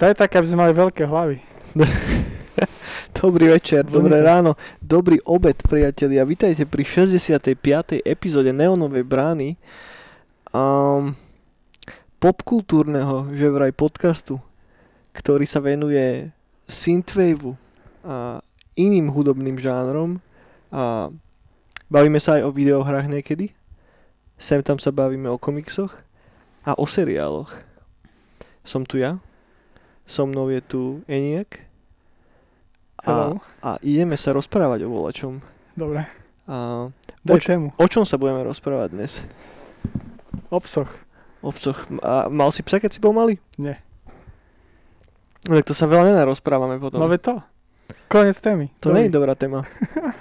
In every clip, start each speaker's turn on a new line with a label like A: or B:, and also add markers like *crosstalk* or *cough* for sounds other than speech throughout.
A: To je také, aby sme mali veľké hlavy. *laughs*
B: Dobrý večer, dobré ráno, dobrý obed, priatelia. Vítajte pri 65. epizóde Neonovej brány. Um, popkultúrneho, že vraj podcastu, ktorý sa venuje synthwaveu a iným hudobným žánrom. A bavíme sa aj o videohrách niekedy. Sem tam sa bavíme o komiksoch a o seriáloch. Som tu ja, so mnou je tu Eniak. A,
A: Hello.
B: a ideme sa rozprávať o volačom.
A: Dobre.
B: A
A: Daj
B: Poč-
A: tému.
B: o čom sa budeme rozprávať dnes?
A: Obsoch.
B: O psoch. A mal si psa, keď si bol malý?
A: Nie.
B: No tak to sa veľa nenarozprávame potom.
A: No ve to. Konec témy.
B: to nie je dobrá téma.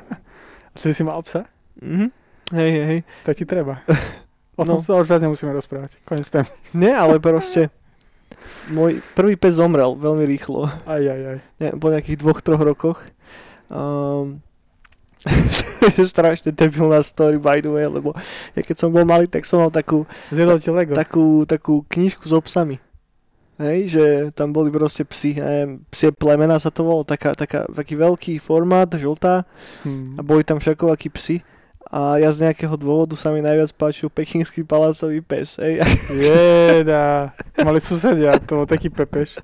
B: *laughs*
A: Ty si mal psa?
B: Mhm. Hej, hej, hej.
A: Tak ti treba. *laughs* O tom
B: No.
A: sa už viac nemusíme rozprávať. Konec témy.
B: Nie, ale proste *laughs* môj prvý pes zomrel veľmi rýchlo.
A: Aj, aj, aj. *laughs*
B: Ne, po nejakých dvoch, troch rokoch. Um, je *laughs* strašne debilná story by the way, lebo ja keď som bol malý, tak som mal takú
A: Zjedol ti Lego.
B: takú, takú knižku s obsami. Hej, že tam boli proste psi, neviem, psie plemena sa to volalo, taká, taká, taký veľký formát, žltá
A: Hmm.
B: a boli tam všakovakí psi a ja z nejakého dôvodu sa mi najviac páčil pekingský palácový pes, hej. *laughs*
A: Jeda. Mali susedia, to bol taký pepeš.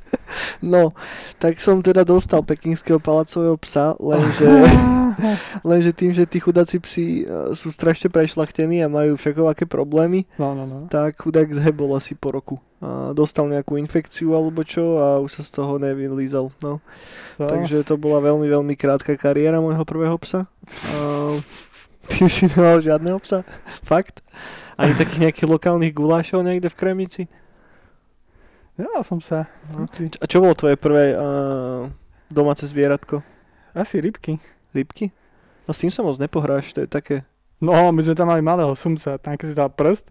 B: No, tak som teda dostal pekingského palácového psa, lenže, *laughs* lenže tým, že tí chudáci psi e, sú strašne prešlachtení a majú všakovaké problémy,
A: No, no, no.
B: tak chudák zhebol asi po roku. A dostal nejakú infekciu alebo čo a už sa z toho nevylízal. No.
A: no.
B: Takže to bola veľmi, veľmi krátka kariéra môjho prvého psa. A ty si nemal žiadneho psa? Fakt? Ani takých nejakých lokálnych gulášov niekde v Kremnici?
A: Ja som sa.
B: No. A čo bolo tvoje prvé uh, domáce zvieratko?
A: Asi rybky.
B: Rybky? No s tým sa moc nepohráš, to je také...
A: No, my sme tam mali malého sumca, tam keď si dal prst,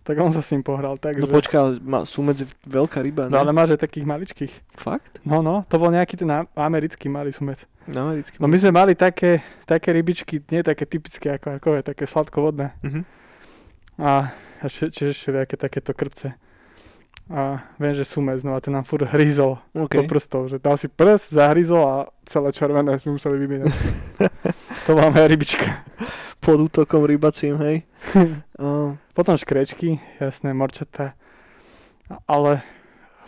A: tak on sa s ním pohral. Takže...
B: No počkaj, ale má, sú medzi veľká ryba,
A: No
B: ne?
A: ale máš aj takých maličkých.
B: Fakt?
A: No, no, to bol nejaký ten americký malý sumec.
B: Americký.
A: No my sme mali také, také rybičky, nie také typické ako akové, také sladkovodné.
B: Mhm.
A: A, a či- čiže všelijaké takéto krpce. A viem, že sumec, no a ten nám furt hryzol
B: OK.
A: do prstov, že dal si prst, zahryzol a celé červené sme museli vymieňať. *laughs* to moja rybička.
B: Pod útokom rybacím, hej? *laughs* Uh,
A: Potom škrečky, jasné, morčatá. Ale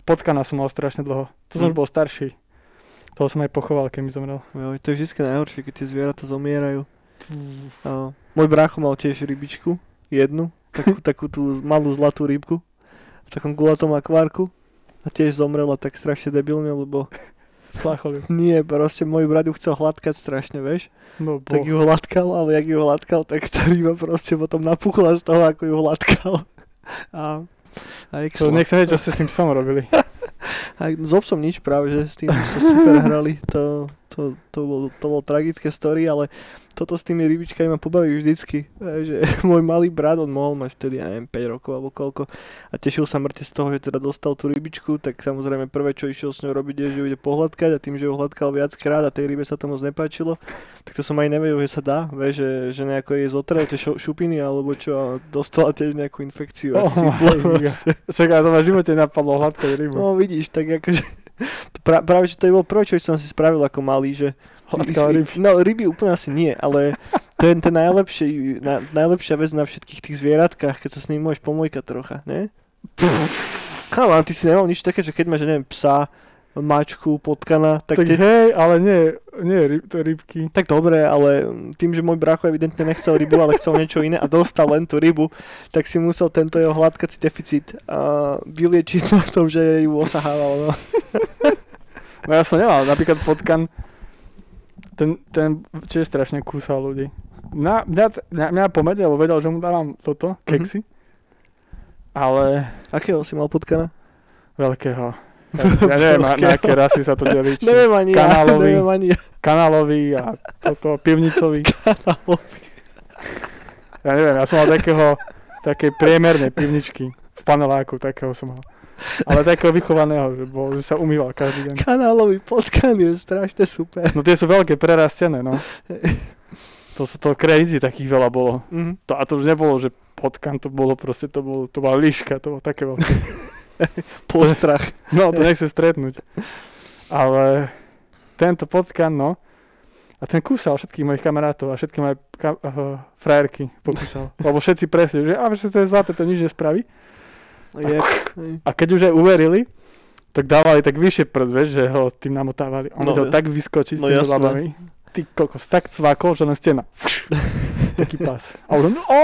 A: potkana som mal strašne dlho. To som už bol starší. Toho som aj pochoval, keď mi zomrel.
B: jo, to je vždy najhoršie, keď tie zvieratá zomierajú. Uh, môj brácho mal tiež rybičku, jednu, takú, *laughs* takú tú malú zlatú rybku, v takom gulatom akvárku a tiež zomrela tak strašne debilne, lebo
A: Spláchol ju. *laughs*
B: nie, proste môj brat ju chcel hladkať strašne, vieš,
A: No,
B: tak ju hladkal, ale jak ju hladkal, tak tá ryba proste potom napuchla z toho, ako ju hladkal. A, a
A: To nechcem vedieť, čo ste s tým psom robili. *laughs*
B: A s obsom nič práve, že s tým sa super hrali, to, to, to, bol, to bol tragické story, ale toto s tými rybičkami ma pobaví vždycky, že *laughs* môj malý brat, on mohol mať vtedy, ja neviem, 5 rokov alebo koľko a tešil sa mŕte z toho, že teda dostal tú rybičku, tak samozrejme prvé, čo išiel s ňou robiť, je, že ju ide pohľadkať a tým, že ju hladkal viackrát a tej rybe sa to moc nepáčilo, tak to som aj nevedel, že sa dá, vie, že, že nejako jej zotrel tie šupiny alebo čo a dostala tiež nejakú infekciu.
A: Oh. *laughs* Však to ma v živote napadlo hladkať rybu.
B: No vidíš, tak akože *laughs* pra, práve, že to je bol prvé, čo som si spravil ako malý, že
A: Hladkala ryby.
B: No ryby úplne asi nie, ale to je ten najlepší, na, najlepšia vec na všetkých tých zvieratkách, keď sa s ním môžeš pomojkať trocha, ne? On, ty si nemal nič také, že keď máš, neviem, psa, mačku, potkana, tak,
A: Tak
B: tie,
A: hej, ale nie, nie ryb, to rybky.
B: tak dobre, ale tým, že môj brácho evidentne nechcel rybu, ale chcel niečo iné a dostal len tú rybu, tak si musel tento jeho hladkací deficit uh, vyliečiť na tom, že ju osahával. No.
A: No ja som nemal, napríklad potkan, ten, ten tiež strašne kúsal ľudí. Mňa, mňa, mňa, mňa pomedel, lebo vedel, že mu dávam toto, keksy. Ale
B: Akého si mal potkana?
A: veľkého. *laughs* Ja, ja neviem, na, na aké rasy sa to delí. *laughs*
B: Neviem ani ja,
A: kanálový.
B: neviem ani ja.
A: Kanálový a toto, pivnicový. *laughs* Ja neviem, ja som mal takého, takej priemernej pivničky v paneláku, takého som mal. Ale takého vychovaného, že, bol, že sa umýval každý deň.
B: Kanálový potkan je strašne super.
A: No tie sú veľké, prerastené, no. *laughs* To sú to kreníci, takých veľa bolo.
B: Mhm.
A: To, a to už nebolo, že potkan, to bolo proste, to, bolo, to bola líška, to bolo také veľké. *laughs*
B: Postrach. *laughs*
A: No, to nechce stretnúť. Ale tento potkan, no, a ten kúsal všetkých mojich kamarátov a všetky moje ka- uh, frajerky pokúsal. Lebo všetci presne, že a že to je zlaté, to nič nespraví.
B: Je,
A: A keď už aj uverili, tak dávali tak vyššie prst, vieš, že ho tým namotávali. On
B: No,
A: vedel tak vyskočiť s
B: no
A: tými
B: jasné.
A: labami. Ty kokos, tak cvakol, že len stena. Taký pas. A on, no, a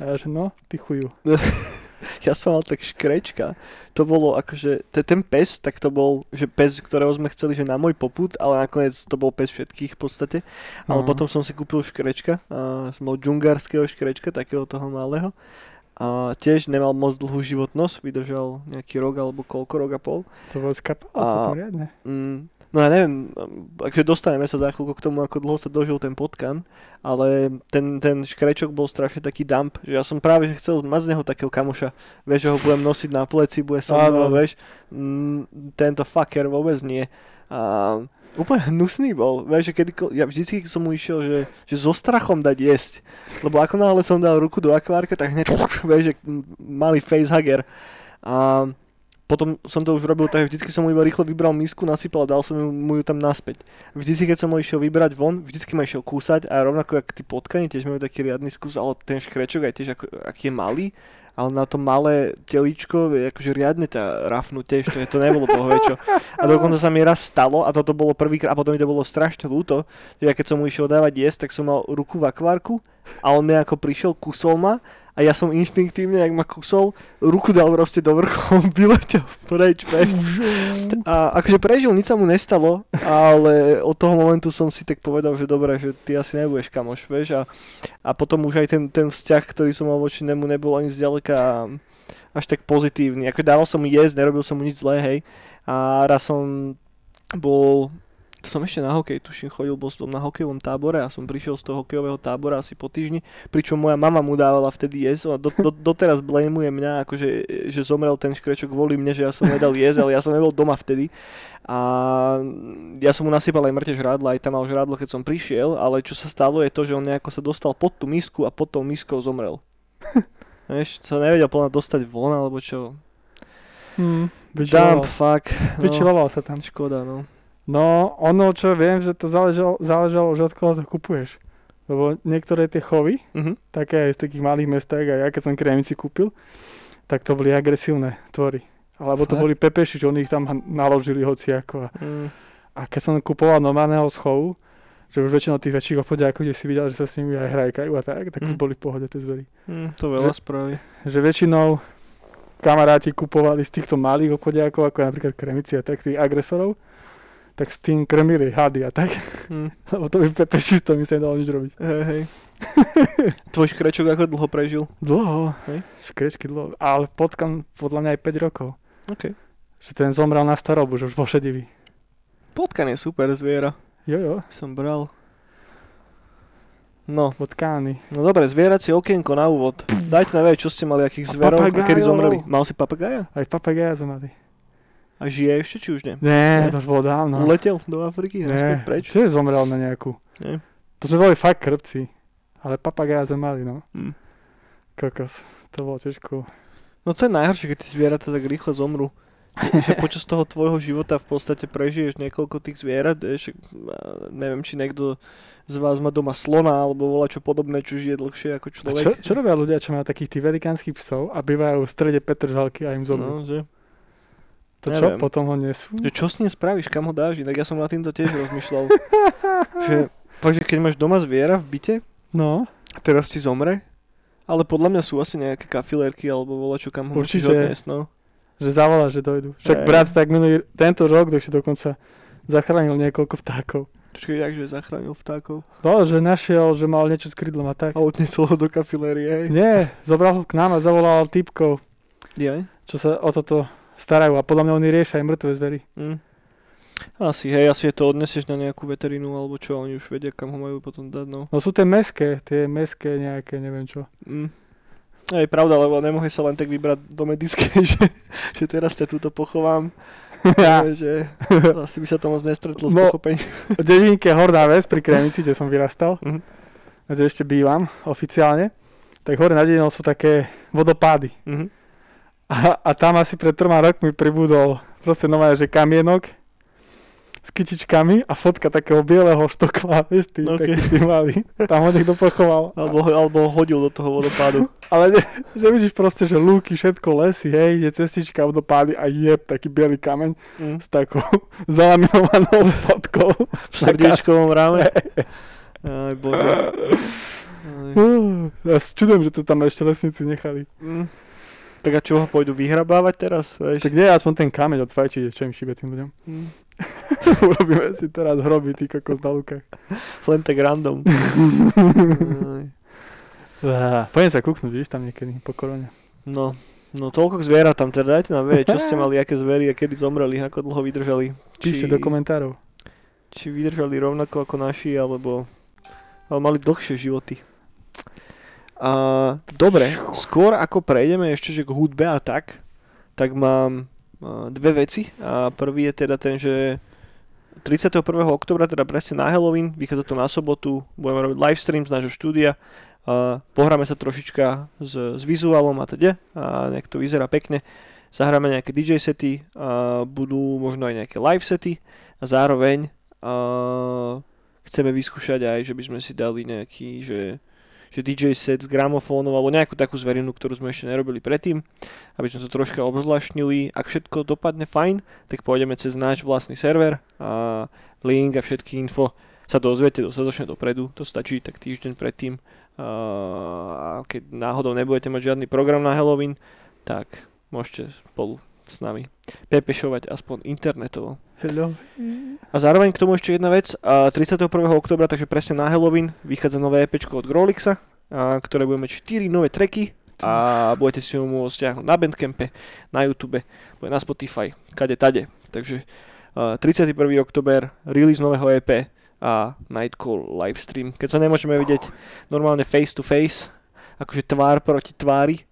A: ja, že no, ty chuju. *laughs*
B: ja som mal tak škrečka. To bolo akože, te- ten pes, tak to bol, že pes, ktorého sme chceli, že na môj poput, ale nakoniec to bol pes všetkých v podstate. Ale
A: No.
B: potom som si kúpil škrečka, a som mal džungarského škrečka, takého toho malého. A tiež nemal moc dlhú životnosť, vydržal nejaký rok alebo koľko, rok a pol.
A: To bol skapal,
B: A-
A: potom riadne.
B: Mm, no ja neviem, takže dostaneme sa za chvíľku k tomu, ako dlho sa dožil ten potkan, ale ten, ten škrečok bol strašne taký dump, že ja som práve chcel mať z neho takého kamoša, vieš, že ho budem nosiť na pleci, bude so mnou, vieš, mm, tento fucker vôbec nie. A úplne hnusný bol, vieš, že kedy, ja vždycky som mu išiel, že, že so strachom dať jesť, lebo ako náhle som dal ruku do akvárka, tak hneď, *laughs* vieš, že malý facehugger. A potom som to už robil tak, vždycky som mu iba rýchlo vybral misku, nasypal a dal som mu ju tam naspäť. Vždycky, keď som ho išiel vybrať von, vždycky ma išiel kúsať a rovnako ako tí potkani, tiež majú taký riadny skús, ale ten škrečok aj tiež ako, aký je malý, ale na to malé teličko akože riadne ťa rafnú tiež, to, nebolo toho čo. A dokonca sa mi raz stalo, a toto bolo prvýkrát, a potom mi to bolo strašne ľúto, že ja keď som mu išiel dávať jesť, tak som mal ruku v akvárku a on mi ako prišiel, kusol ma a ja som inštinktívne, jak ma kusol, ruku dal proste do vrchu, *laughs* vyletel preč, vieš. A akože prežil, nič sa mu nestalo, ale od toho momentu som si tak povedal, že dobre, že ty asi nebudeš kamoš, vieš. A, a potom už aj ten, ten vzťah, ktorý som mal voči nemu, nebol ani zďaleka až tak pozitívny. Ako dával som mu jesť, nerobil som mu nič zlé, hej. A raz som bol to som ešte na hokej, tuším, chodil, bol som na hokejovom tábore a som prišiel z toho hokejového tábora asi po týždni, pričom moja mama mu dávala vtedy jesť a do, do, doteraz blameuje mňa, akože, že zomrel ten škrečok kvôli mne, že ja som nedal jesť, ale ja som nebol doma vtedy a ja som mu nasypal aj mŕte žrádla, aj tam mal žrádlo, keď som prišiel, ale čo sa stalo je to, že on nejako sa dostal pod tú misku a pod tou miskou zomrel. *laughs* Vieš, sa nevedel plne dostať von, alebo čo.
A: Hmm,
B: Dump, fuck. No,
A: vyčiloval sa tam.
B: škoda, no.
A: No, ono, čo viem, že to záležalo, záležalo že od koho to kupuješ. Lebo niektoré tie chovy,
B: Mhm.
A: také aj v takých malých mestách, a ja keď som kremici kúpil, tak to boli agresívne tvory. Alebo to
B: Fakt?
A: boli pepeši, že oni ich tam naložili hociako. A,
B: Mm.
A: a keď som kupoval normálneho z chovu, že už väčšinou tých väčších obchodiakov, kde si videl, že sa s nimi aj hrajkajú a tak, tak už
B: Mm.
A: boli v pohode tie zvery.
B: Mm, to veľa spraví.
A: Že väčšinou kamaráti kupovali z týchto malých obchodiakov, ako napríklad kremici a tak, tých agresorov, tak s tým krmili hady a tak,
B: Mm. *laughs*
A: lebo to by pepeši, to mi sa nedalo nič robiť.
B: Hej, hej. *laughs* Tvoj škrečok ako dlho prežil?
A: Dlho,
B: Hej.
A: škrečky dlho, ale potkan podľa mňa aj 5 rokov.
B: OK.
A: Že ten zomrel na starobu, že už vo šedivý.
B: Potkan je super zviera.
A: Jo, jo,
B: Som bral. No,
A: potkány.
B: no dobre, zvieracie okienko na úvod. Dajte na vedieť, čo ste mali, akých zverov a kedy zomreli. Mal si papagája?
A: Aj papagája sme mali.
B: A žije ešte, či už nie?
A: Nie,
B: Ne?
A: to už bolo dávno.
B: Uletel do Afriky?
A: Nie,
B: Preč?
A: čo je zomrel na nejakú?
B: Nie.
A: To sme boli fakt krpci. Ale papagája sme mali, no.
B: Hm.
A: Kokos, to bolo ťažko.
B: No to je najhoršie, keď tie zvieratá tak rýchle zomrú. Že *laughs* počas toho tvojho života v podstate prežiješ niekoľko tých zvierat, vieš, a neviem, či niekto z vás má doma slona alebo volá čo podobné, čo žije dlhšie ako
A: A
B: človek.
A: čo, čo robia ľudia, čo majú takých tých velikánskych psov a bývajú v strede Petržalky a im zomrú?
B: No, že,
A: to čo, potom ho nesú?
B: čo s ním spravíš, kam ho dáš, tak ja som na týmto tiež rozmýšľal. *laughs* že, fakt, že keď máš doma zviera v byte
A: No,
B: a teraz ti zomre, ale podľa mňa sú asi nejaké kafilérky alebo volá čo kam ho
A: Určite.
B: odniesť, no.
A: že zavolá, že dojdu. Však
B: Hej.
A: brat tak minulý, tento rok ešte dokonca zachránil niekoľko vtákov.
B: Počkej, jakže zachránil vtákov
A: No, že našiel, že mal niečo s krydlom a tak.
B: a odniesol ho do kafilérie, hej.
A: Nie, zobral ho k nám a zavolal typkov,
B: Je?
A: čo sa o toto starajú a podľa mňa oni riešia aj mŕtve zvery.
B: Mm. Asi, hej, asi je to odnesieš na nejakú veterínu alebo čo, oni už vedia, kam ho majú potom dať, no.
A: No sú tie meské, tie meské nejaké, neviem čo.
B: Mm. Hej, pravda, lebo nemohli sa len tak vybrať do medickej, *laughs* že, že teraz ťa túto pochovám. *laughs*
A: Ja.
B: že asi by sa to moc nestretlo s
A: No.
B: pochopením.
A: V dedinke Horná Ves pri Kremici, kde som vyrastal,
B: Mhm.
A: kde ešte bývam oficiálne, tak hore na dedinou sú také vodopády.
B: Mhm.
A: A, a tam asi pred troma rokmi pribudol proste nová, že kamienok s kytičkami a fotka takého bieleho štokla, vieš, ty,
B: Ok.
A: okay. taký ty malý. Tam ho niekto pochoval.
B: Alebo, alebo ho hodil do toho vodopádu. *laughs*
A: Ale ne, že vidíš proste, že lúky, všetko lesy, hej, je cestička vodopády a je taký biely kameň
B: Mm.
A: s takou *laughs* zalaminovanou fotkou.
B: V srdiečkovom ráme. *laughs* Aj bože. Aj.
A: Ja čudujem, že to tam ešte lesníci nechali.
B: Mm. Tak a čo ho pôjdu vyhrabávať teraz? Vieš?
A: Tak kde je aspoň ten kameň od fajči, čo im šíbe tým ľuďom?
B: Mm. *laughs*
A: Urobíme si teraz hroby, ty kokos na lukách.
B: Len tak random. *laughs*
A: Poďme sa kúknúť, vidíš tam niekedy po korone.
B: No, no toľko k zvieratám, teda dajte nám vedieť, čo ste *laughs* mali, aké zvery a kedy zomreli, ako dlho vydržali.
A: Píšte do komentárov.
B: či vydržali rovnako ako naši, alebo, alebo mali dlhšie životy. Dobre, skôr ako prejdeme ešte že k hudbe a tak, tak mám a, dve veci. A prvý je teda ten, že 31. oktobra, teda presne na Halloween, vychádza to na sobotu, budeme robiť live stream z nášho štúdia, a pohráme sa trošička s, s vizuálom a teda, a nejak to vyzerá pekne. Zahráme nejaké DJ sety, a budú možno aj nejaké live sety a zároveň a chceme vyskúšať aj, že by sme si dali nejaký, že, že DJ set s gramofónom alebo nejakú takú zverinu, ktorú sme ešte nerobili predtým, aby sme to troška obzvláštnili. Ak všetko dopadne fajn, tak pôjdeme cez náš vlastný server a link a všetky info sa dozviete dostatočne dopredu, to stačí tak týždeň predtým. A keď náhodou nebudete mať žiadny program na Halloween, tak môžete spolu s nami pepešovať aspoň internetovo.
A: Hello.
B: A zároveň k tomu ešte jedna vec. A 31. oktobra, takže presne na Halloween, vychádza nové EP od Grolixa, ktoré bude mať 4 nové tracky a budete si ho môcť stiahnuť na Bandcampe, na YouTube, bude na Spotify, kade tade. Takže a, 31. oktober, release nového EP a Nightcall livestream. Keď sa nemôžeme vidieť normálne face to face, akože tvár proti tvári,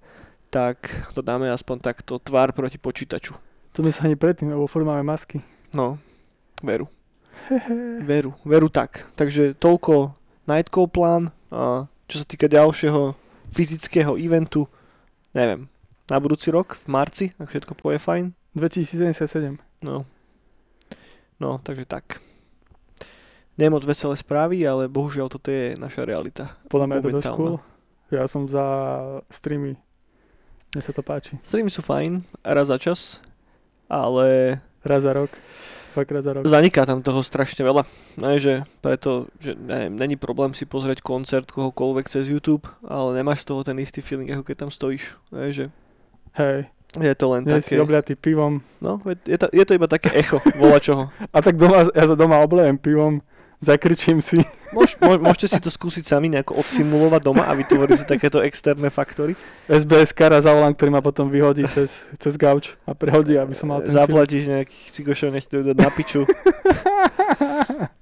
B: tak to dáme aspoň takto tvár proti počítaču.
A: To sme sa ani predtým, lebo furt máme masky.
B: No, veru. Veru, veru tak. Takže toľko Nightcall plán. A čo sa týka ďalšieho fyzického eventu, neviem, na budúci rok, v marci, ak všetko pôjde fajn.
A: 2077.
B: No, no takže tak. Nemoc veselé správy, ale bohužiaľ toto je naša realita.
A: Podľa mňa je to dosť cool. Ja som za streamy. Mne sa to páči.
B: Streamy sú fajn, raz za čas, ale
A: Raz za rok. Dvakrát za rok.
B: Zaniká tam toho strašne veľa. Ne, že preto, že neviem, není problém si pozrieť koncert kohokoľvek cez YouTube, ale nemáš z toho ten istý feeling, ako keď tam stojíš. Ne, že
A: Hej,
B: je to len
A: si
B: také,
A: obliatý pivom.
B: no, je, je, to, je to iba také echo, vola čoho. *laughs*
A: A tak doma, ja sa doma oblejem pivom, zakričím si.
B: Môž, môž, môžete si to skúsiť sami nejako odsimulovať doma a vytvoriť si takéto externé faktory.
A: SBS kara zavolám, ktorý ma potom vyhodí cez, cez gauč a prehodí, aby som mal ten film.
B: Zaplatíš nejakých cigošov, nech to idú na piču. *laughs*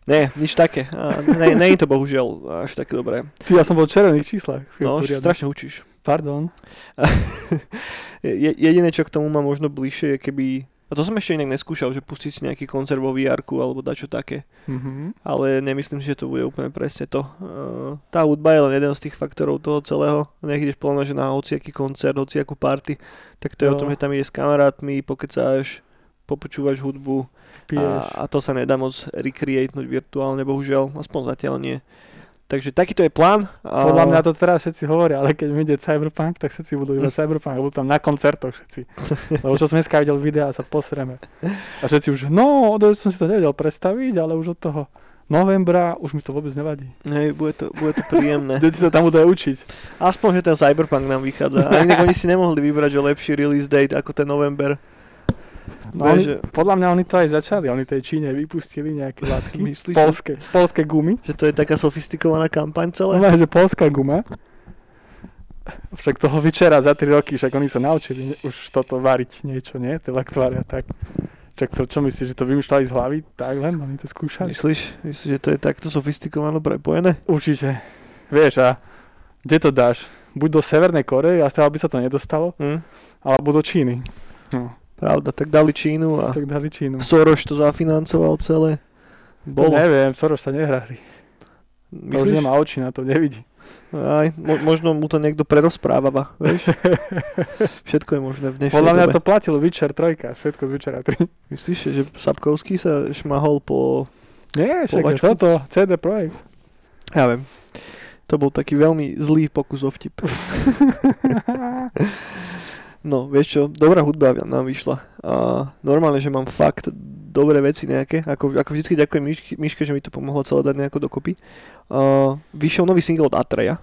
B: Nie, nič také. A ne, nie je to bohužiaľ až také dobré.
A: Ty, ja som bol v červených číslach.
B: No,
A: Poriadne.
B: strašne učíš.
A: Pardon. *laughs*
B: Je, jediné, čo k tomu má možno bližšie, je keby... A to som ešte inak neskúšal, že pustiť si nejaký koncert vo vr alebo dačo také.
A: Mhm.
B: Ale nemyslím si, že to bude úplne presne to. Uh, tá hudba je len jeden z tých faktorov toho celého. Nech ideš podľa mňa, že na hociaký koncert, hociakú party, tak to je o
A: Jo.
B: tom, že tam ideš s kamarátmi, pokecáš, popočúvaš hudbu a, a to sa nedá moc recreatenúť virtuálne, bohužiaľ, aspoň zatiaľ nie. Takže takýto je plán.
A: Podľa mňa to teraz všetci hovoria, ale keď ide Cyberpunk, tak všetci budú iba *laughs* Cyberpunk, budú tam na koncertoch všetci. Lebo čo som dneska videl videa, sa posreme. A všetci už, no, som si to nevedel predstaviť, ale už od toho novembra už mi to vôbec nevadí.
B: Nej, bude to, bude to príjemné. *laughs*
A: Deti sa tam budú aj učiť.
B: Aspoň, že ten Cyberpunk nám vychádza. A inak oni si nemohli vybrať, že lepší release date ako ten november.
A: No, oni,
B: že,
A: podľa mňa oni to aj začali, oni tej Číne vypustili nejaké *laughs* látky.
B: Myslíš, že-
A: Polské, polské gumy.
B: že to je taká sofistikovaná kampaň celé?
A: No, že polská guma. Však toho včera za 3 roky, však oni sa naučili už toto variť niečo, nie? Tie laktvary a tak. Však to, čo myslíš, že to vymýšľali z hlavy? Tak len, oni to skúšali.
B: Myslíš, myslíš, že to je takto sofistikovano prepojené?
A: Určite. Vieš, a kde to dáš? Buď do Severnej Korei, a stále by sa to nedostalo,
B: Hm?
A: alebo do Číny. No,
B: Pravda, tak dali Čínu a
A: tak dali Čínu.
B: Soros to zafinancoval celé.
A: To
B: Bolo.
A: neviem, Soros sa nehrári. To už
B: Myslíš?
A: nemá oči na to, nevidí.
B: Aj, mo- možno mu to niekto prerozpráva, vieš? *laughs* Všetko je možné v dnešnej
A: Podľa mňa
B: dobe.
A: to platilo Witcher 3, všetko z Witchera 3.
B: Myslíš, že Sapkovský sa šmahol po...
A: Nie, však je
B: Povačku?
A: toto, CD Projekt.
B: Ja viem. To bol taký veľmi zlý pokus o vtip. *laughs* No, vieš čo, dobrá hudba nám vyšla. A normálne, že mám fakt dobré veci nejaké. Ako, ako vždycky ďakujem Miške, že mi to pomohlo celé dať nejako dokopy. A vyšiel nový single od Atreja,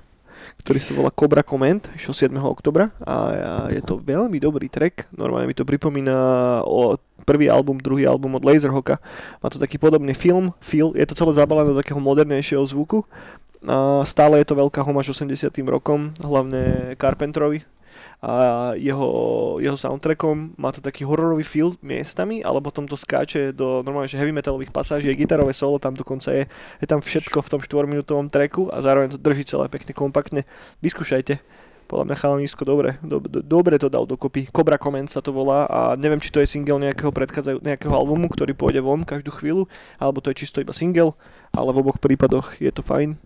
B: ktorý sa volá Cobra Comment, išiel 7. oktobra a je to veľmi dobrý track. Normálne mi to pripomína o prvý album, druhý album od Laserhawka. Má to taký podobný film, feel, je to celé zabalené do takého modernejšieho zvuku. A stále je to veľká homáž 80 rokom, hlavne Carpenterovi a jeho, jeho soundtrackom. Má to taký hororový feel miestami, ale potom to skáče do normálne že heavy metalových pasáží, je gitarové solo, tam dokonca je, je tam všetko v tom 4-minútovom tracku a zároveň to drží celé pekne kompaktne. Vyskúšajte. Podľa mňa chalanisko dobre, do, do, dobre to dal dokopy. Cobra Comment sa to volá a neviem, či to je single nejakého predchádzajú, nejakého albumu, ktorý pôjde von každú chvíľu, alebo to je čisto iba single, ale v oboch prípadoch je to fajn.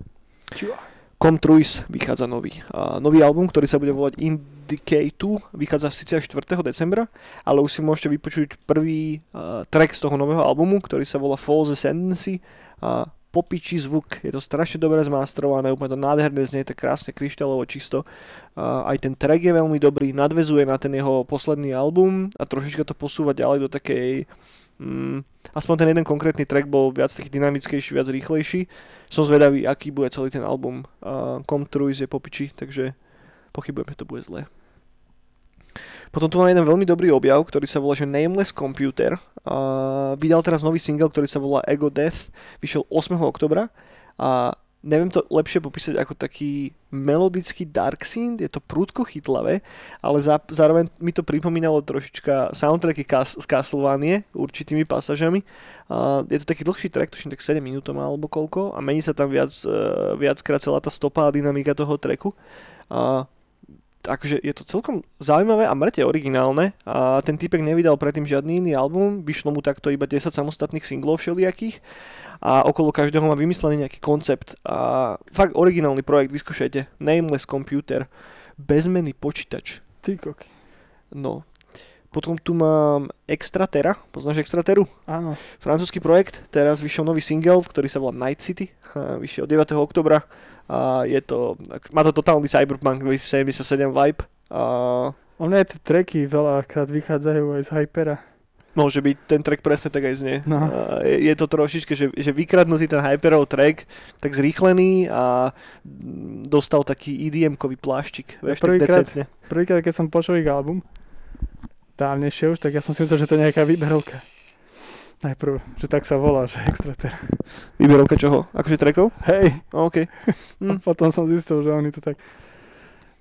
B: Comtruis vychádza nový. A nový album, ktorý sa bude volať Indicate, vychádza síce až 4. decembra, ale už si môžete vypočuť prvý uh, track z toho nového albumu, ktorý sa volá False Ascendancy a popičí zvuk, je to strašne dobre zmasterované, úplne to nádherné znie, tak krásne kryštálovo čisto. Uh, aj ten track je veľmi dobrý, nadvezuje na ten jeho posledný album a trošička to posúva ďalej do takej mm, aspoň ten jeden konkrétny track bol viac taký dynamickejší, viac rýchlejší. Som zvedavý, aký bude celý ten album. Uh, Comtruis je popiči, takže pochybujem, že to bude zlé. Potom tu mám jeden veľmi dobrý objav, ktorý sa volá že Nameless Computer. Uh, vydal teraz nový single, ktorý sa volá Ego Death. Vyšiel 8. oktobra a neviem to lepšie popísať ako taký melodický dark synth, je to prúdko chytlavé, ale zá, zároveň mi to pripomínalo trošička soundtracky Cas- z Castlevanie určitými pasažami. Uh, je to taký dlhší track, tuším tak 7 minút alebo koľko a mení sa tam viac, uh, viackrát celá tá stopa a dynamika toho tracku. Uh, takže je to celkom zaujímavé a mŕte originálne a ten typek nevydal predtým žiadny iný album, vyšlo mu takto iba 10 samostatných singlov všelijakých a okolo každého má vymyslený nejaký koncept a fakt originálny projekt, vyskúšajte Nameless Computer, bezmenný počítač
A: Ty koky.
B: no potom tu mám Extratera, poznáš Extrateru?
A: Áno.
B: Francúzsky projekt, teraz vyšiel nový single, ktorý sa volá Night City, vyšiel 9. oktobra a je to, má to totálny Cyberpunk 2077 vibe a
A: O mne tie tracky veľakrát vychádzajú aj z Hypera.
B: Môže byť ten track presne tak aj znie.
A: No.
B: Je, je to trošičke, že, že vykradnutý ten Hyperov track, tak zrýchlený a dostal taký EDM-kový pláštik, vieš, tak
A: prvýkrát-. Prvýkrát, keď som počul ich album, dávnejšie už, tak ja som si myslel, že to je nejaká výberovka. Najprv, že tak sa volá, že Extrater.
B: Výberovka čoho? Akože trackov?
A: Hej,
B: OK. *laughs*
A: a
B: Hm.
A: potom som zistil, že oni to tak...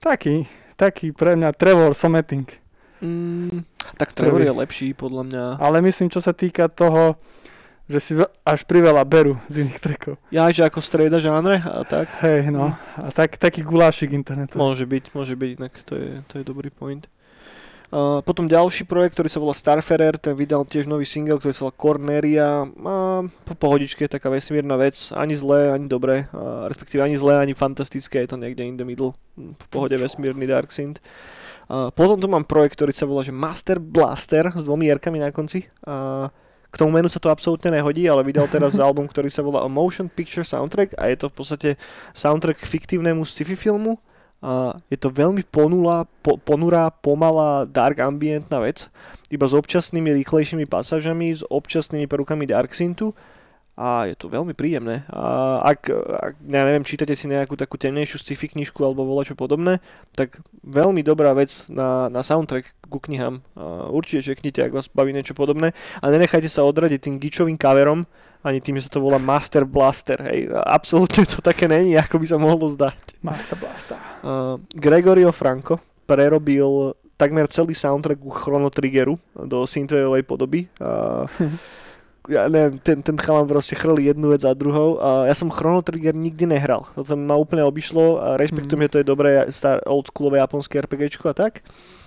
A: Taký, taký pre mňa Trevor Someting.
B: Mm, tak Trevor je lepší, podľa mňa.
A: Ale myslím, čo sa týka toho, že si až priveľa berú z iných trackov.
B: Ja, že ako strieda žánre a tak.
A: Hej, no. A tak, taký gulášik internetu.
B: Môže byť, môže byť, inak to je, to je dobrý point. Uh, potom ďalší projekt, ktorý sa volá Starfarer, ten vydal tiež nový single, ktorý sa volá Corneria. Uh, po pohodičke, taká vesmírna vec, ani zlé, ani dobré, uh, respektíve ani zlé, ani fantastické, je to niekde in the middle, hm, v pohode vesmírny Dark Synth. Potom tu mám projekt, ktorý sa volá že Master Blaster s dvomi jerkami na konci. K tomu menu sa to absolútne nehodí, ale vydal teraz *laughs* album, ktorý sa volá Motion Picture Soundtrack a je to v podstate soundtrack k fiktívnemu sci-fi filmu. A je to veľmi ponulá, po, ponurá, pomalá, dark ambientná vec, iba s občasnými rýchlejšími pasážami, s občasnými prvkami dark synthu a je to veľmi príjemné. A ak, ak ja neviem, čítate si nejakú takú temnejšiu sci-fi knižku alebo čo podobné, tak veľmi dobrá vec na, na soundtrack ku knihám. A určite čeknite, ak vás baví niečo podobné a nenechajte sa odradiť tým gičovým coverom, ani tým, že sa to volá Master Blaster. Hej. Absolútne to také není, ako by sa mohlo zdať.
A: Master Blasta.
B: Uh, Gregorio Franco prerobil takmer celý soundtrack ku Chrono Triggeru do synthwaveovej podoby. Uh, *laughs* ja neviem, ten, ten chalan proste chrli jednu vec za druhou. A ja som Chrono Trigger nikdy nehral. To tam ma úplne obišlo a rešpektujem,
A: Mhm.
B: že to je dobré star, oldschoolové japonské RPGčko a tak.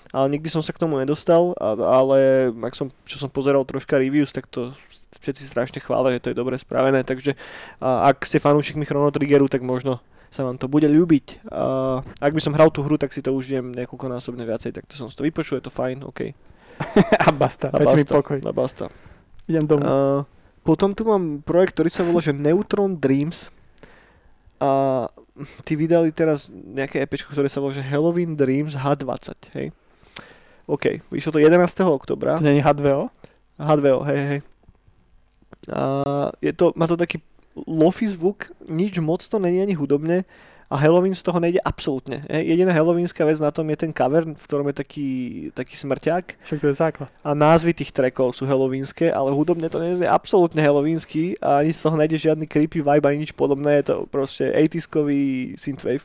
B: ale nikdy som sa k tomu nedostal, a, ale ak som, čo som pozeral troška reviews, tak to všetci strašne chvália, že to je dobre spravené, takže a, ak ste fanúšikmi Chrono Triggeru, tak možno sa vám to bude ľúbiť. A, ak by som hral tú hru, tak si to užijem niekoľkonásobne viacej, tak to som si to vypočul, je to fajn, OK. *laughs*
A: a basta,
B: A
A: veď mi
B: basta,
A: pokoj.
B: a basta.
A: Idem domov.
B: A, potom tu mám projekt, ktorý sa volá, že Neutron Dreams. A ty vydali teraz nejaké EPčko, ktoré sa volá, že Halloween Dreams H20, hej? OK, vyšlo to 11. oktobra.
A: To je H2O?
B: H2O, hej, hej. A je to, má to taký lofi zvuk, nič moc to není ani hudobne a Halloween z toho nejde absolútne. Jediná halloweenská vec na tom je ten cover, v ktorom je taký, taký smrťák
A: Však to je základ.
B: a názvy tých trackov sú halloweenské, ale hudobne to nie je absolútne halloweensky a ani z toho nejde žiadny creepy vibe ani nič podobné, je to proste 80 synthwave.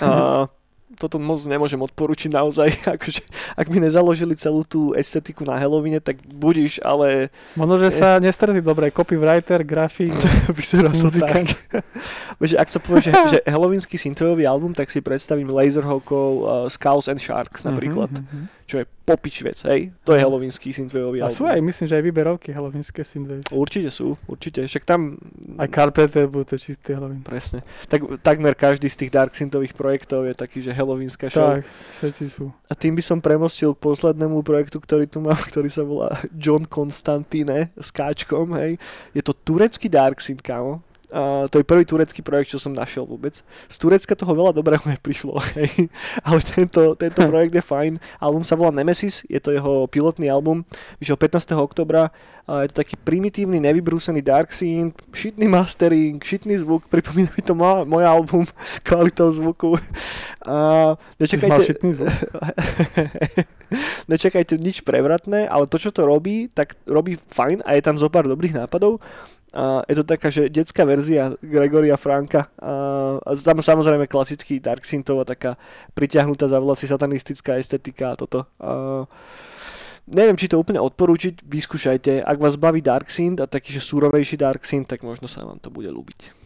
B: A *laughs* toto moc nemôžem odporučiť naozaj, *laughs* akože, ak mi nezaložili celú tú estetiku na Halloweene, tak budíš, ale
A: Možno, že sa nestretli dobre. Copywriter, grafik, *laughs*
B: vyzerá to
A: muzikant.
B: tak. *laughs* Vieš, ak sa povie, že, že halloweensky synthwaveový album, tak si predstavím Laserhawkov, uh, Skulls and Sharks napríklad,
A: Mhm, mhm.
B: Čo je popič vec, hej? To je halloweensky synthwaveový
A: A
B: album.
A: sú aj, myslím, že aj výberovky halloweenské synthwave.
B: Určite sú, určite. Však tam...
A: Aj Carpenter budú to čistý Halloween.
B: Presne. Tak, takmer každý z tých Dark Synthových projektov je taký, že halloweenská show.
A: Tak, všetci sú.
B: A tým by som premostil k poslednému projektu, ktorý tu mám, *laughs* ktorý sa volá John Constantine s káčkom, hej. Je to turecký Dark Synth, kámo. A to je prvý turecký projekt, čo som našiel vôbec. Z Turecka toho veľa dobrého *laughs* neprišlo, hej. Ale tento, tento projekt je fajn. Album sa volá Nemesis, je to jeho pilotný album. Vyšiel 15. oktobra. A je to taký primitívny, nevybrúsený Dark Synth, šitný mastering, šitný zvuk, *laughs* pripomína mi to môj, môj album *laughs* kvalitou zvuku.
A: Mal
B: nečakajte,
A: zvuk.
B: nečakajte nič prevratné, ale to, čo to robí, tak robí fajn a je tam zo pár dobrých nápadov. A je to taká, že detská verzia Gregoria Franka a tam samozrejme klasický Dark Synthov a taká pritiahnutá za vlasy satanistická estetika a toto. A, neviem, či to úplne odporúčiť, vyskúšajte. Ak vás baví Dark Synth a taký, že súrovejší Dark Synth, tak možno sa vám to bude ľúbiť.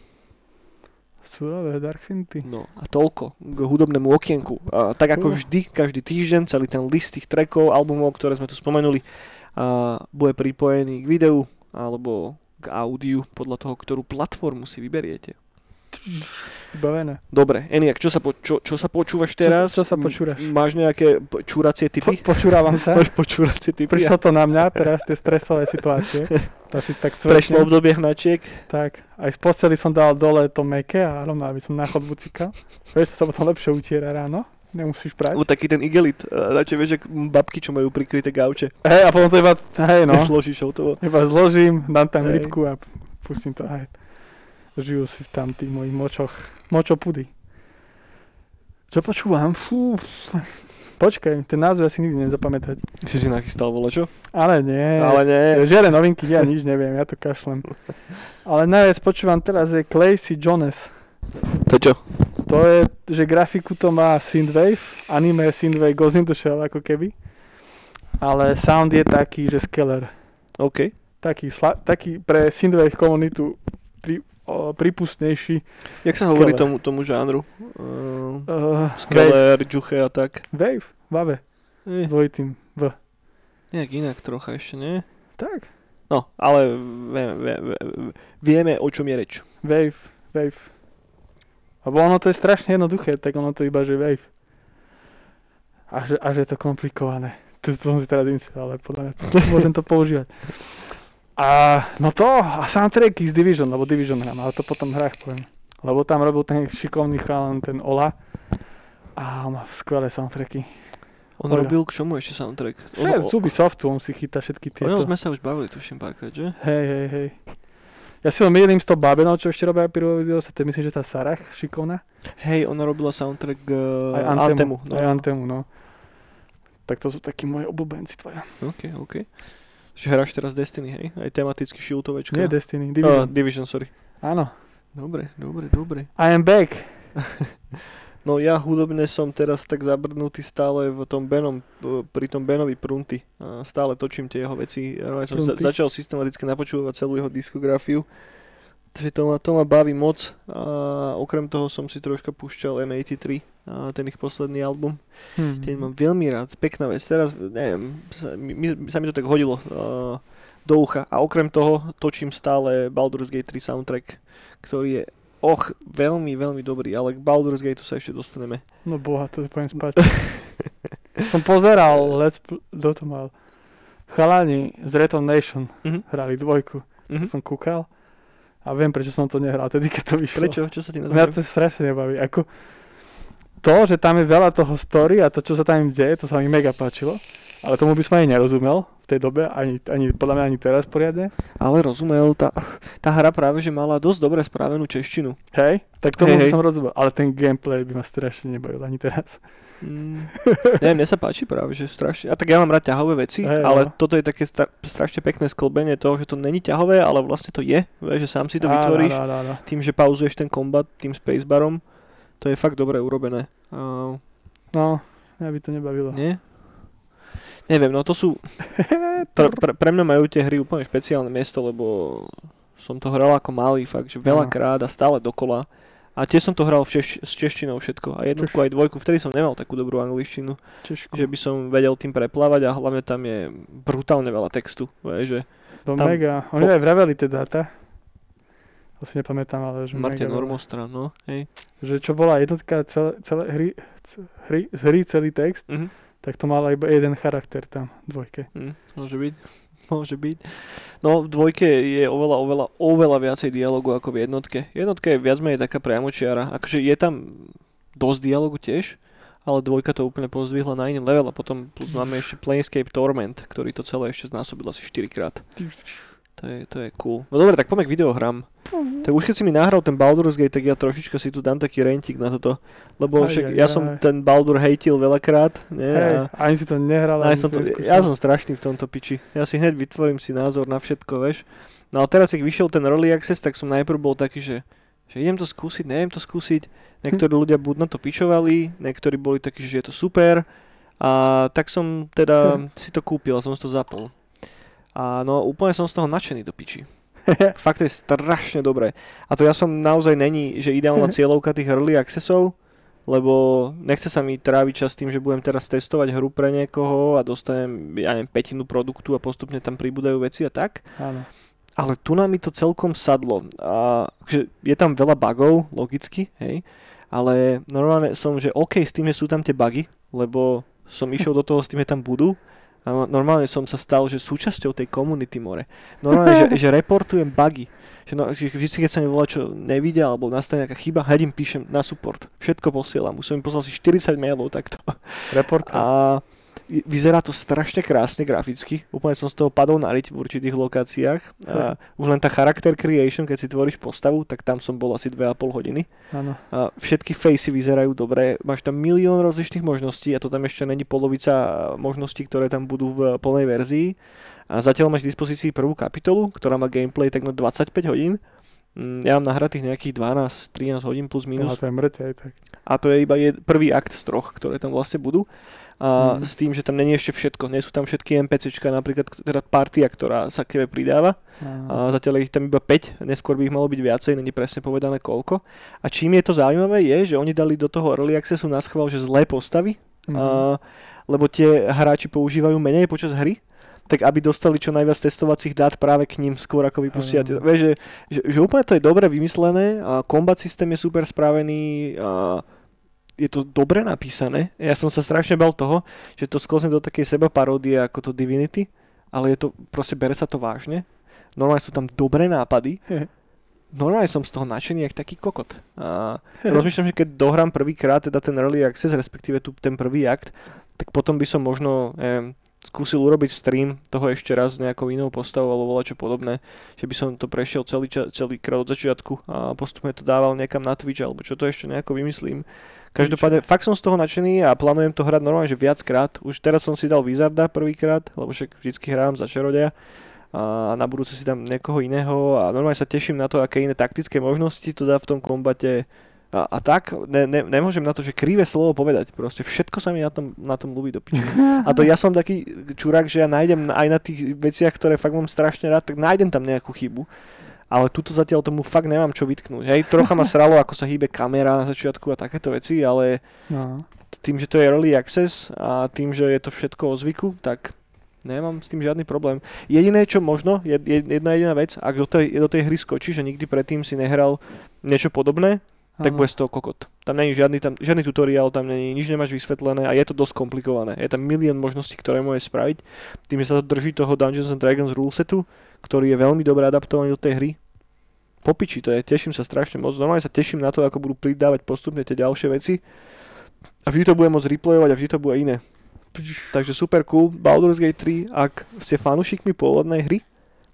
A: Surové Dark Synthy.
B: No a toľko k hudobnému okienku. A, tak ako
A: Uh.
B: vždy, každý týždeň, celý ten list tých trackov, albumov, ktoré sme tu spomenuli, a, bude pripojený k videu alebo k audiu podľa toho, ktorú platformu si vyberiete.
A: Vybavené.
B: Dobre, Eniak, čo sa, po, čo, čo sa počúvaš teraz?
A: čo sa počúraš?
B: Máš nejaké po- čúracie
A: Po,
B: typy?
A: počúravam *laughs* sa.
B: Máš počúracie typy?
A: Prišlo to na mňa, teraz tie stresové situácie. To si tak
B: Prešlo
A: cvrčne.
B: obdobie hnačiek?
A: Tak, aj z posteli som dal dole to meké a rovno, aby som na chodbu cikal. Vieš, to sa potom lepšie utiera ráno. Nemusíš prať.
B: U taký ten igelit. Na čo vieš, že babky, čo majú prikryté gauče.
A: Hej, a potom to iba, hej no,
B: Složíš hotovo.
A: iba zložím, dám tam
B: Hej.
A: rybku a pustím to, hej. Žijú si tam tí moji močoch, močopudy. Čo počúvam? Fú. Počkaj, ten názov asi nikdy nezapamätať.
B: Si si nachystal vole, čo?
A: Ale nie.
B: Ale nie.
A: Žiadne novinky, ja nič neviem, ja to kašlem. Ale najviac počúvam teraz je Claycy Jones.
B: Prečo?
A: To je, že grafiku to má Synthwave, anime Synthwave Goes in the Shell ako keby. Ale sound je taký, že skeller.
B: OK.
A: Taký, sla, taký pre Synthwave komunitu pri, o, prípustnejší.
B: Jak sa hovorí
A: Skeller.
B: tomu, tomu žánru? Uh,
A: Uh, wave,
B: Skeller, Juche a tak.
A: wave, Vave,
B: Eh,
A: dvojitým V.
B: nejak inak trocha ešte, nie?
A: Tak,
B: No, ale vieme, vieme, vieme o čom je reč.
A: wave, wave. Lebo ono to je strašne jednoduché, tak ono to iba, že wave. A že, a že je to komplikované. To, to som si teraz myslel, ale podľa mňa to, môžem to používať. A no to, a soundtracky z Division, lebo Division hrám, ale to potom v hrách poviem. Lebo tam robil ten šikovný chalan, ten Ola. A má skvelé soundtracky.
B: On
A: Oľa.
B: robil k čomu ešte soundtrack?
A: Všetko, z Ubisoftu, on si chytá všetky
B: O ňom
A: tieto.
B: sme sa už bavili, tuším párkrát, že?
A: Hej, hej, hej. Ja si ho milím s tou babenou, čo ešte robia Pyro Videos, to je myslím, že tá Sarah, šikovná.
B: Hej, ona robila soundtrack k
A: Aj
B: uh,
A: Antemu.
B: Antemu. No.
A: Aj Antemu, no. Tak to sú takí moji obľúbenci tvoja.
B: OK, OK. Že hráš teraz Destiny, hej? Aj tematicky šiltovečka.
A: Nie Destiny,
B: Division.
A: Division.
B: Uh, Division, sorry.
A: Áno.
B: Dobre, dobre, dobre.
A: I am back. *laughs*
B: No ja hudobne som teraz tak zabrdnutý stále v tom Benom, pri tom Benovi Prunty. Stále točím tie jeho veci. Ja som za, začal systematicky napočúvať celú jeho diskografiu. Takže to ma, to ma baví moc. A okrem toho som si troška púšťal M83, a ten ich posledný album.
A: Hmm.
B: Ten mám veľmi rád, pekná vec. Teraz, neviem, sa mi, mi- sa mi to tak hodilo uh, do ucha. A okrem toho točím stále Baldur's Gate 3 soundtrack, ktorý je och, veľmi, veľmi dobrý, ale k Baldur's Gate sa ešte dostaneme.
A: No boha, to poviem spať. *laughs* som pozeral Let's Pl- kto to mal? Chalani z Return Nation
B: Mhm.
A: hrali dvojku.
B: Mhm.
A: Som kúkal a viem, prečo som to nehral tedy, keď to vyšlo.
B: Prečo? Čo sa ti na
A: Mňa to strašne nebaví. Ako to, že tam je veľa toho story a to, čo sa tam im deje, to sa mi mega páčilo. Ale tomu by som ani nerozumel v tej dobe, ani, ani podľa mňa ani teraz poriadne.
B: Ale rozumel, tá, tá hra práve, že mala dosť dobre správenú češtinu.
A: Hej, tak tomu
B: Hej,
A: by som rozumel. Ale ten gameplay by ma strašne nebavil ani teraz.
B: Mm, neviem, mne sa páči práve, že strašne. A tak ja mám rád ťahové veci,
A: Hej,
B: ale
A: no.
B: toto je také stra- strašne pekné sklbenie toho, že to není ťahové, ale vlastne to je, že sám si to vytvoríš
A: áno, áno, áno.
B: tým, že pauzuješ ten kombat tým spacebarom. To je fakt dobre urobené. Uh,
A: No, mňa by to nebavilo.
B: nie? Neviem, no to sú... *laughs* Pre, pre, pre mňa majú tie hry úplne špeciálne miesto, lebo som to hral ako malý, fakt, že veľakrát a stále dokola. A tiež som to hral v češ- s češtinou všetko. A jednotku aj dvojku, vtedy som nemal takú dobrú angličtinu.
A: Češku.
B: že by som vedel tým preplávať a hlavne tam je brutálne veľa textu. Vieš, že
A: To
B: tam-
A: mega. Oni
B: po-
A: aj vraveli tie dáta. To si nepamätám, ale že
B: Martin
A: mega veľa.
B: Normostra, no, hej.
A: Že čo bola jednotka celé, celé hry, hry, hry celý text,
B: Mhm.
A: Tak to mala iba jeden charakter tam, v dvojke.
B: Hm, môže byť. *laughs* Môže byť. No v dvojke je oveľa, oveľa, oveľa viacej dialogu ako v jednotke. Jednotka je viac menej taká priamočiara. Akože je tam dosť dialogu tiež, ale dvojka to úplne pozdvihla na iný level a potom plus máme ešte Planescape Torment, ktorý to celé ešte znásobil asi 4 krát. *laughs* To je, to je cool. No dobre, tak poďme k videohrám. Tak už keď si mi nahral ten Baldur's Gate, tak ja trošička si tu dám taký rentík na toto. Lebo
A: Aj,
B: však
A: aj,
B: ja
A: aj.
B: som ten Baldur hejtil veľakrát. Nie?
A: Hej,
B: A,
A: ani si to nehral, ani
B: ja, som to, ja som strašný v tomto piči. Ja si hneď vytvorím si názor na všetko, vieš. No a teraz, keď vyšiel ten Early Access, tak som najprv bol taký, že, že idem to skúsiť, neviem to skúsiť. Niektorí ľudia buď na to pičovali, niektorí boli takí, že je to super. A tak som teda *laughs* si to kúpil a som si to zapol. A no úplne som z toho nadšený do piči. *laughs* Fakt to je strašne dobré. A to ja som naozaj není, že ideálna cieľovka tých early accessov, lebo nechce sa mi tráviť čas tým, že budem teraz testovať hru pre niekoho a dostanem, ja neviem, petinu produktu a postupne tam pribúdajú veci a tak.
A: Áno.
B: Ale tu nám mi to celkom sadlo. A, že je tam veľa bugov, logicky, hej. Ale normálne som, že OK s tým, že sú tam tie bugy, lebo som *laughs* išiel do toho s tým, že tam budú. A normálne som sa stal, že súčasťou tej komunity more. Normálne, že, že reportujem bugy. Že no, že vždy, keď sa mi volá, čo nevidia, alebo nastane nejaká chyba, hneď im píšem na support. Všetko posielam. Už som im poslal si 40 mailov takto.
A: Report.
B: A vyzerá to strašne krásne graficky. Úplne som z toho padol na riť v určitých lokáciách. A už len tá character creation, keď si tvoríš postavu, tak tam som bol asi 2,5 hodiny.
A: Áno.
B: A všetky facey vyzerajú dobre. Máš tam milión rozličných možností a to tam ešte není polovica možností, ktoré tam budú v plnej verzii. A zatiaľ máš k dispozícii prvú kapitolu, ktorá má gameplay tak na 25 hodín. Mm, Ja mám nahratých nejakých 12-13 hodín plus
A: Minus.
B: minus.
A: to je mŕte tak.
B: A to je iba jed, prvý akt z troch, ktoré tam vlastne budú. A
A: Mhm.
B: s tým, že tam není ešte všetko. Nie sú tam všetky NPCčka, napríklad teda partia, ktorá sa k tebe pridáva.
A: Áno.
B: A zatiaľ ich tam iba 5, neskôr by ich malo byť viacej, není presne povedané koľko. A čím je to zaujímavé je, že oni dali do toho Early Accessu na schvál, že zlé postavy,
A: Mhm.
B: a, lebo tie hráči používajú menej počas hry, tak aby dostali čo najviac testovacích dát práve k ním skôr ako vypustia. Vieš, že, že, že úplne to je dobre vymyslené, a kombat systém je super spravený, a je to dobre napísané. Ja som sa strašne bal toho, že to sklzne do takej seba paródie ako to Divinity, ale je to, proste bere sa to vážne. Normálne sú tam dobré nápady. Normálne som z toho nadšený jak taký kokot. A rozmýšľam, že keď dohrám prvýkrát teda ten Early Access, respektíve tu ten prvý akt, tak potom by som možno eh, skúsil urobiť stream toho ešte raz nejakou inou postavou alebo volať čo podobné, že by som to prešiel celý, ča- celý krát od začiatku a postupne to dával niekam na Twitch alebo čo to ešte nejako vymyslím. Každopádne, fakt som z toho nadšený a plánujem to hrať normálne, že viackrát. Už teraz som si dal Wizarda prvýkrát, lebo však vždycky hrám za čarodeja a na budúce si dám niekoho iného a normálne sa teším na to, aké iné taktické možnosti to dá v tom kombate a, a tak, ne, ne, nemôžem na to, že krivé slovo povedať, proste všetko sa mi na tom, na tom ľúbi do piči. A to ja som taký čurák, že ja nájdem aj na tých veciach, ktoré fakt mám strašne rád, tak nájdem tam nejakú chybu. ale tuto zatiaľ tomu fakt nemám čo vytknúť. Hej, trocha ma sralo, ako sa hýbe kamera na začiatku a takéto veci, ale
A: No.
B: tým, že to je early access a tým, že je to všetko o zvyku, tak nemám s tým žiadny problém. Jediné, čo možno, je, je jedna jediná vec, ak do tej, do tej hry skočí, že nikdy predtým si nehral niečo podobné, tak bude z toho kokot. Tam není žiadny, tam, žiadny tutoriál, tam není, nič nemáš vysvetlené a je to dosť komplikované. Je tam milión možností, ktoré môžeš spraviť. Tým, že sa to drží toho Dungeons and Dragons rulesetu, ktorý je veľmi dobre adaptovaný do tej hry. Popiči to je, teším sa strašne moc. Normálne sa teším na to, ako budú pridávať postupne tie ďalšie veci. A vždy to bude môcť replayovať a vždy to bude iné. Takže super cool. Baldur's Gate 3, ak ste fanúšikmi pôvodnej hry,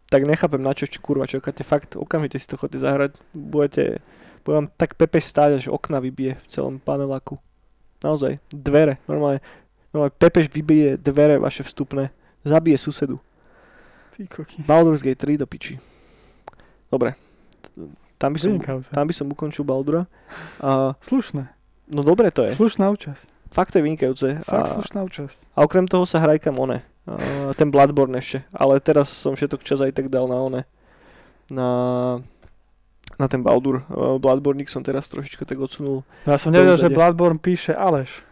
B: tak nechápem na čo kurva čakáte. Fakt, okamžite si to chodíte zahrať. Budete, bude vám tak pepe stáť, že okna vybije v celom paneláku. Naozaj, dvere, normálne, normálne Pepeš vybije dvere vaše vstupné. Zabije susedu.
A: Ty koky.
B: Baldur's Gate 3 do piči. Dobre. Tam by som,
A: Vynikajúce.
B: tam by som ukončil Baldura. A,
A: Slušné.
B: no dobre to je.
A: Slušná účasť.
B: Fakt to je vynikajúce.
A: Fakt
B: A,
A: slušná účasť.
B: a okrem toho sa hraj kam one. A, ten Bloodborne ešte. Ale teraz som všetok čas aj tak dal na one. Na, na ten Baldur. Bloodborne som teraz trošičku tak odsunul.
A: No ja som nevedel, že. Bloodborne píše Aleš.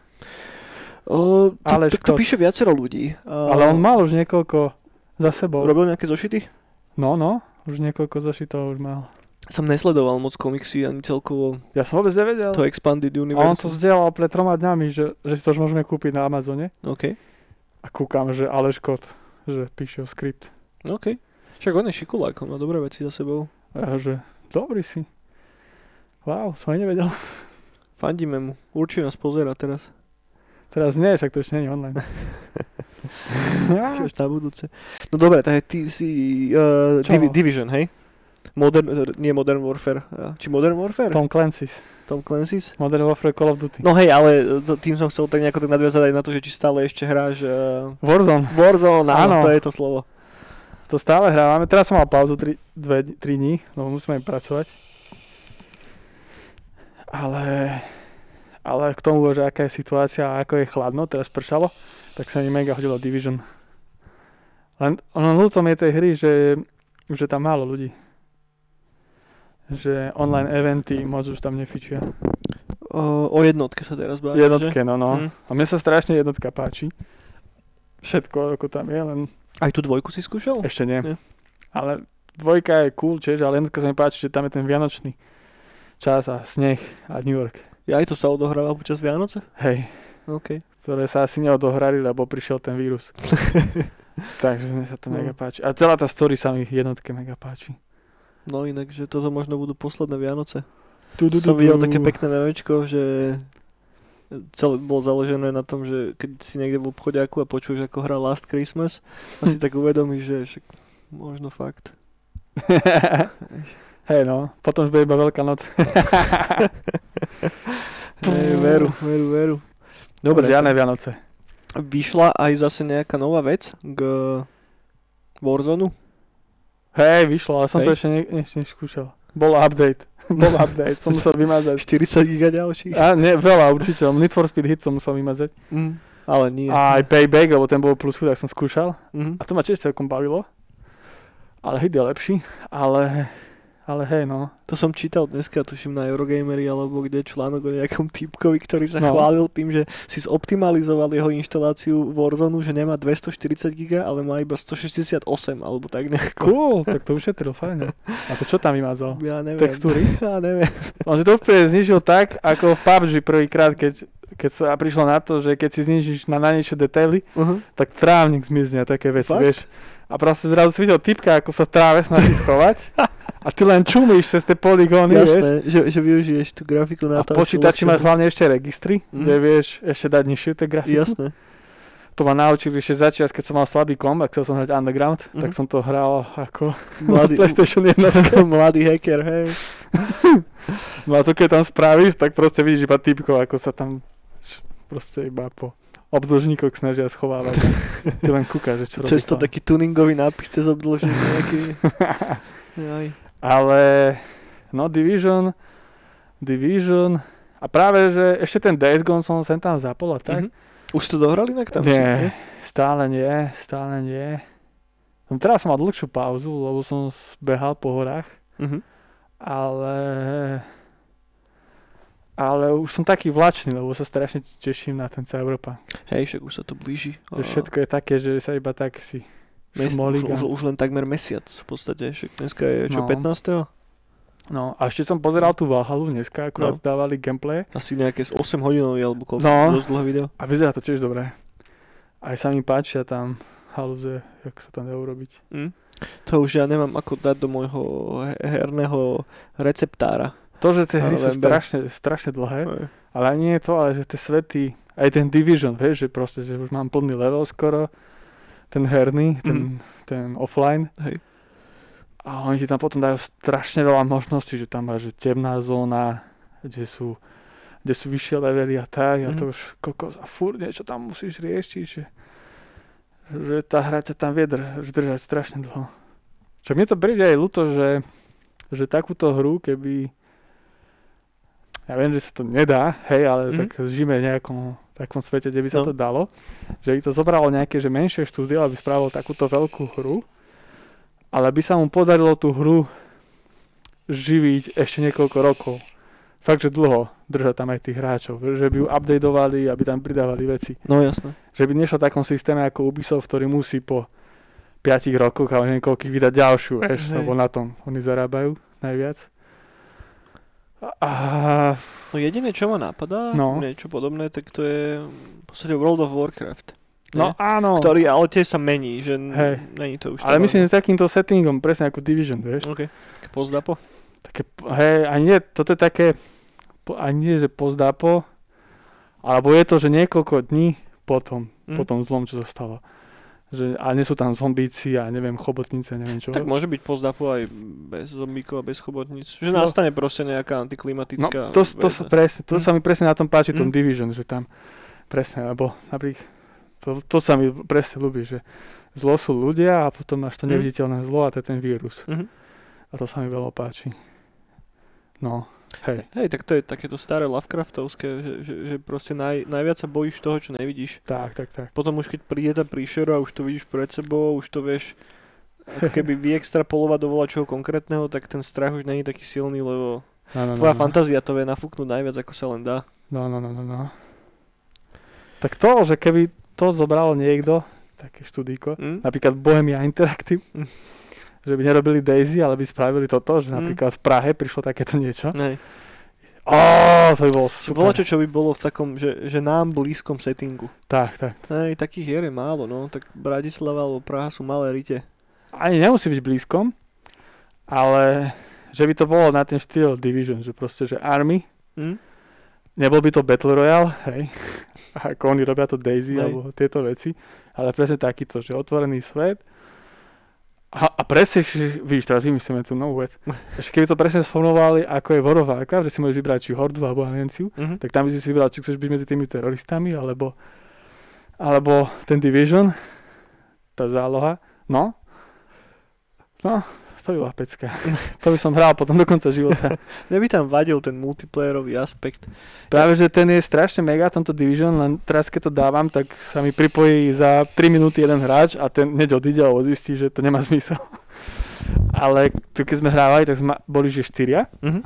B: To,
A: Aleš
B: tak to
A: Kot.
B: píše viacero ľudí. A,
A: Ale on mal už niekoľko za sebou.
B: Robil nejaké zošity?
A: No, no. Už niekoľko zašitov už mal.
B: Som nesledoval moc komiksy ani celkovo
A: Ja som vôbec nevedel.
B: to Expanded
A: A on
B: Universe.
A: to zdieľal pred troma dňami, že, že si to už môžeme kúpiť na Amazone.
B: OK.
A: A kúkam, že Aleš Kot, že píše skript.
B: OK. Však on je šikulák, on má dobré veci za sebou.
A: A že dobrý si. Wow, som aj nevedel. *laughs*
B: Fandíme mu. Určite nás pozera teraz.
A: Teraz nie, však to ešte nie *laughs* je online.
B: Až na budúce. No dobre, tak ty si uh? Divi- Division, hej? Modern, eh, nie Modern Warfare. eh, Či Modern Warfare?
A: Tom Clancy's.
B: Tom Clancy's?
A: Modern Warfare Call of Duty.
B: No hej, ale tým som chcel tak nejako tak nadviazať aj na to, že či stále ešte hráš uh,
A: Warzone.
B: Warzone, áno,
A: Áno.
B: to je to slovo.
A: To stále hrávame. Teraz som mal pauzu 3 dní, no musíme aj pracovať. Ale, ale k tomu, že aká je situácia a ako je chladno, teraz pršalo, tak sa mi mega hodilo Division. Len ono ľúto mi je tej hry, že, že tam málo ľudí. Že online eventy moc už tam nefičia.
B: O, o jednotke sa teraz bavíme,
A: Jednotke, no no.
B: Hm.
A: A mne sa strašne jednotka páči. Všetko, ako tam je, len
B: Aj tú dvojku si skúšal?
A: ešte nie.
B: Nie.
A: Ale dvojka je cool tiež, ale jednotka sa mi páči, že tam je ten vianočný čas a sneh a New York.
B: Ja aj to sa odohráva počas Vianoce?
A: Hej,
B: OK.
A: ktoré sa asi neodohrali, lebo prišiel ten vírus. *laughs* Takže mne sa to
B: No.
A: mega páči. A celá tá story sa mi jednotke mega páči.
B: No inak, že toto možno budú posledné Vianoce.
A: Tu, tu, tu,
B: Som videl také pekné memečko, že celé bolo založené na tom, že keď si niekde v obchodiaku a počuješ, ako hrá Last Christmas, a si tak uvedomíš, že však možno fakt. *laughs*
A: Hej no, potom už bude iba veľká noc. *laughs*
B: Hej, veru, veru, veru. Dobre,
A: Žiadne Vianoce.
B: vyšla aj zase nejaká nová vec k Warzone.
A: Hej, vyšlo, ale som to
B: Hej.
A: ešte ne, ešte neskúšal. Bol update. Bol update, som musel vymazať.
B: 40 giga ďalších.
A: A nie, veľa určite. Need for Speed Hit som musel vymazať.
B: Mm, ale nie.
A: A aj Payback, lebo ten bol plus tak som skúšal.
B: Mhm.
A: A to ma tiež celkom bavilo. Ale hit je lepší. Ale, ale hej no.
B: To som čítal dneska, tuším na Eurogamery alebo kde článok o nejakom typkovi, ktorý sa
A: No.
B: chválil tým, že si zoptimalizoval jeho inštaláciu Warzone, že nemá 240 giga, ale má iba 168 alebo tak nejako.
A: Cool, tak to ušetril, fajn. A to čo tam vymazal?
B: Ja neviem.
A: Textúry? *laughs*
B: Ja neviem.
A: On si to úplne znižil tak, ako v PUBG prvýkrát, keď, keď sa prišlo na to, že keď si znižíš na najnižšie detaily,
B: Uh-huh.
A: tak trávnik zmizne a také veci,
B: Fakt?
A: vieš. A proste zrazu si videl typka, ako sa tráve snaží *laughs* schovať a ty len čumíš cez tie poligóny, vieš.
B: Jasné, že, že využiješ tú grafiku na
A: A
B: to.
A: v počítači máš hlavne ešte registry,
B: Mhm.
A: kde vieš ešte dať nižšie tie grafiky.
B: Jasné.
A: To ma naučili ešte začiať, keď som mal slabý kom a chcel som hrať Underground,
B: Mhm.
A: tak som to hral ako
B: Mladý, *laughs*
A: PlayStation 1. *laughs*
B: mladý hacker, hej.
A: No a to keď tam spravíš, tak proste vidíš iba typkov, ako sa tam proste iba po obdĺžníkoch snažia schovávať. Ty len kúkaš, že čo robí
B: Cez to taký tuningový nápis cez obdĺžnik nejaký. *laughs*
A: Ale no Division, Division a práve, že ešte ten Days Gone som sem tam zapol a tak.
B: Mhm. Už to dohrali inak tam?
A: Nie.
B: si, nie?
A: Stále nie, stále nie. No teraz som mal dlhšiu pauzu, lebo som behal po horách
B: Mhm.
A: ale ale už som taký vlačný, lebo sa strašne teším na ten Cyberpunk.
B: Hej, však už sa to blíži.
A: Že všetko je také, že sa iba tak si
B: Mes, už, už, už, len takmer mesiac v podstate. Však dneska je čo,
A: No.
B: 15.
A: No a ešte som pozeral tú Valhalu dneska, akurát
B: No.
A: dávali gameplay
B: Asi nejaké 8 hodinový alebo koľko,
A: No.
B: dosť dlhé video.
A: a vyzerá to tiež dobre. Aj sa mi páčia tam halúze, jak sa tam dá urobiť.
B: Hm? To už ja nemám ako dať do môjho he- herného receptára.
A: To, že tie hry sú strašne, strašne dlhé,
B: Hej.
A: ale nie je to, ale že tie svety, aj ten Division, vieš, že proste, že už mám plný level skoro, ten herný, ten, ten offline.
B: Hej.
A: A oni ti tam potom dajú strašne veľa možností, že tam máš že temná zóna, kde sú, kde sú vyššie levely a tak, a to
B: Mhm.
A: už kokos, a furt niečo tam musíš riešiť, že, že tá hra ťa tam vie drž- držať strašne dlho. Čo mne to príde aj ľúto, že, že takúto hru, keby ja viem, že sa to nedá, hej, ale
B: Mhm.
A: tak žijeme v nejakom takom svete, kde by sa
B: No.
A: to dalo, že by to zobralo nejaké že menšie štúdio, aby spravilo takúto veľkú hru, ale by sa mu podarilo tú hru živiť ešte niekoľko rokov. Fakt, že dlho držať tam aj tých hráčov, že by ju updateovali, aby tam pridávali veci.
B: No jasné.
A: Že by nešlo v takom systéme ako Ubisoft, ktorý musí po 5 rokoch a niekoľkých vydať ďalšiu, vieš, lebo na tom oni zarábajú najviac. A
B: No jediné, čo ma napadá,
A: No.
B: niečo podobné, tak to je v podstate World of Warcraft.
A: no
B: Nie?
A: áno,
B: Ktorý ale tiež sa mení, že n-
A: Hej.
B: není to už
A: ale myslím, že s takýmto settingom, presne ako Division, vieš.
B: OK. Pozdapo?
A: Také, hej, a nie, toto je také, a nie, že pozdápo, alebo je to, že niekoľko dní potom,
B: Mhm.
A: po tom zlom, čo sa stalo. Že, a nie sú tam zombíci a neviem, chobotnice, neviem čo.
B: Tak môže byť pozdapo aj bez zombíkov a bez chobotníc. Že
A: No.
B: nastane proste nejaká
A: no,
B: antiklimatická
A: to, to,
B: vec.
A: sa presne, to
B: Mhm.
A: sa mi presne na tom páči, tom
B: Mhm.
A: Division, že tam, presne, lebo napríklad, to, to sa mi presne ľúbi, že zlo sú ľudia a potom máš to
B: Mhm.
A: neviditeľné zlo a to je ten vírus.
B: Mhm.
A: A to sa mi veľmi páči. No, hej.
B: Hej, tak to je takéto staré Lovecraftovské, že, že, že proste naj, najviac sa bojíš toho, čo nevidíš.
A: Tak, tak, tak.
B: Potom už keď príde tá príšera a už to vidíš pred sebou, už to vieš ako keby *laughs* vyextrapolovať do čoho konkrétneho, tak ten strach už není taký silný, lebo
A: No, no, no,
B: tvoja
A: no.
B: fantázia to vie nafúknúť najviac, ako sa len dá.
A: No, no, no, no, no. Tak to, že keby to zobral niekto, také študíko,
B: Hm?
A: napríklad Bohemia Interactive,
B: Mm.
A: Že by nerobili Daisy, ale by spravili toto, že
B: Mm.
A: napríklad v Prahe prišlo takéto niečo.
B: Nej.
A: Ó, to by bolo
B: Super. Bola čo, čo by bolo v takom, že, že nám blízkom settingu.
A: Tak, tak.
B: Hej, takých hier je málo, no. Tak Bratislava alebo Praha sú malé rite.
A: Ani nemusí byť blízkom, ale že by to bolo na ten štýl Division, že proste, že Army,
B: Hm?
A: nebol by to Battle Royale, hej, *laughs* ako oni robia to Daisy
B: Hej.
A: alebo tieto veci, ale presne takýto, že otvorený svet a, a presne, vidíš, teraz vymyslíme tú novú vec, *laughs* že keby to presne sformovali, ako je Warcraft, že si môžeš vybrať či Hordu alebo Alienciu,
B: Mhm.
A: tak tam by si si vybral, či chceš byť medzi tými teroristami, alebo, alebo ten Division, tá záloha, no, no, to by bola pecka. *laughs* to by som hral potom do konca života. *laughs*
B: Mne by tam vadil ten multiplayerový aspekt.
A: Práve, že ten je strašne mega, tento Division, len teraz keď to dávam, tak sa mi pripojí za 3 minúty jeden hráč a ten hneď odíde, alebo zistí, že to nemá zmysel. *laughs* Ale tu keď sme hrávali, tak sme boli že štyria
B: Mhm.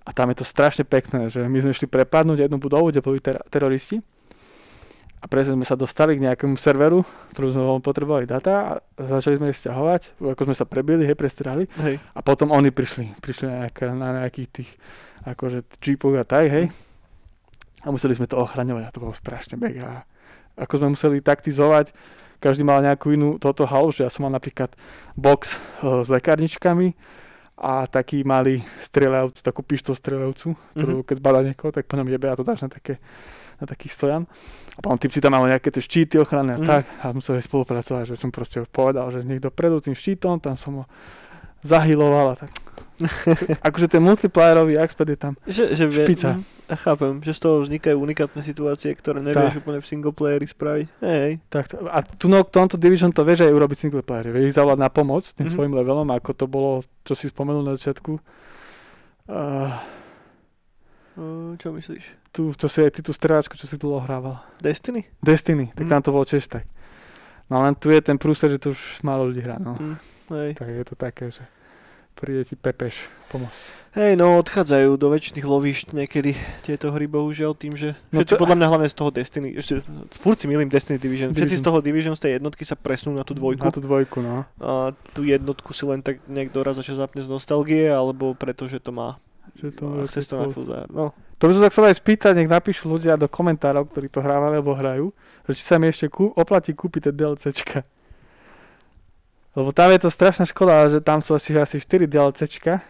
A: a tam je to strašne pekné, že my sme šli prepadnúť jednu budovu, kde boli ter- teroristi a presne sme sa dostali k nejakému serveru, ktorú sme potrebovali data a začali sme ich stiahovať, ako sme sa prebili, hej, prestrali
B: Hej.
A: a potom oni prišli, prišli na, nejaká, na nejakých tých akože jeepoch a tak, hej. A museli sme to ochraňovať a to bolo strašne mega. Ako sme museli taktizovať, každý mal nejakú inú toto halu, že ja som mal napríklad box eh, s lekárničkami a taký malý strieľajúci, takú pištol strieľajúcu, ktorú keď zbada niekoho, tak po ňom jebe a to dáš na, také, na taký stojan. A potom typci tam mali nejaké tie štíty ochranné a
B: Mhm.
A: tak a museli spolupracovať, že som proste povedal, že niekto predu tým štítom, tam som ho zahyloval a tak. *laughs* akože ten multiplayerový aspekt je tam.
B: Že, že vie,
A: Špica.
B: Ja chápem, že z toho vznikajú unikátne situácie, ktoré nevieš úplne v singleplayeri spraviť. Hej,
A: Tak, a tu no, tomto Division to vieš aj urobiť single player. Vieš zavolať na pomoc tým
B: Mhm.
A: svojim levelom, ako to bolo, čo si spomenul na začiatku. Uh,
B: čo myslíš?
A: Tu, čo si aj ty tú stráčku, čo si tu hrával.
B: Destiny?
A: Destiny, tak
B: Mhm.
A: tam to bolo tiež tak. No len tu je ten prúser, že to už málo ľudí hrá, no.
B: Mm, hej.
A: Tak je to také, že príde ti Pepeš pomôcť.
B: Hej, no odchádzajú do väčšných lovišť niekedy tieto hry, bohužiaľ, tým, že
A: No
B: všetci
A: to-
B: podľa mňa hlavne z toho Destiny, ešte furt si milím Destiny Division, všetci
A: Division.
B: z toho Division z tej jednotky sa presunú na tú dvojku
A: Na tú dvojku, no.
B: a tú jednotku si len tak niekto raz začal zapne z nostalgie, alebo pretože to má
A: Že to,
B: a chce to na. No,
A: to by som sa chcel aj spýtať, nech napíšu ľudia do komentárov, ktorí to hrávali alebo hrajú, že či sa mi ešte kú, oplatí kúpiť tie DLCčka. Lebo tam je to strašná škoda, že tam sú asi, asi 4 DLCčka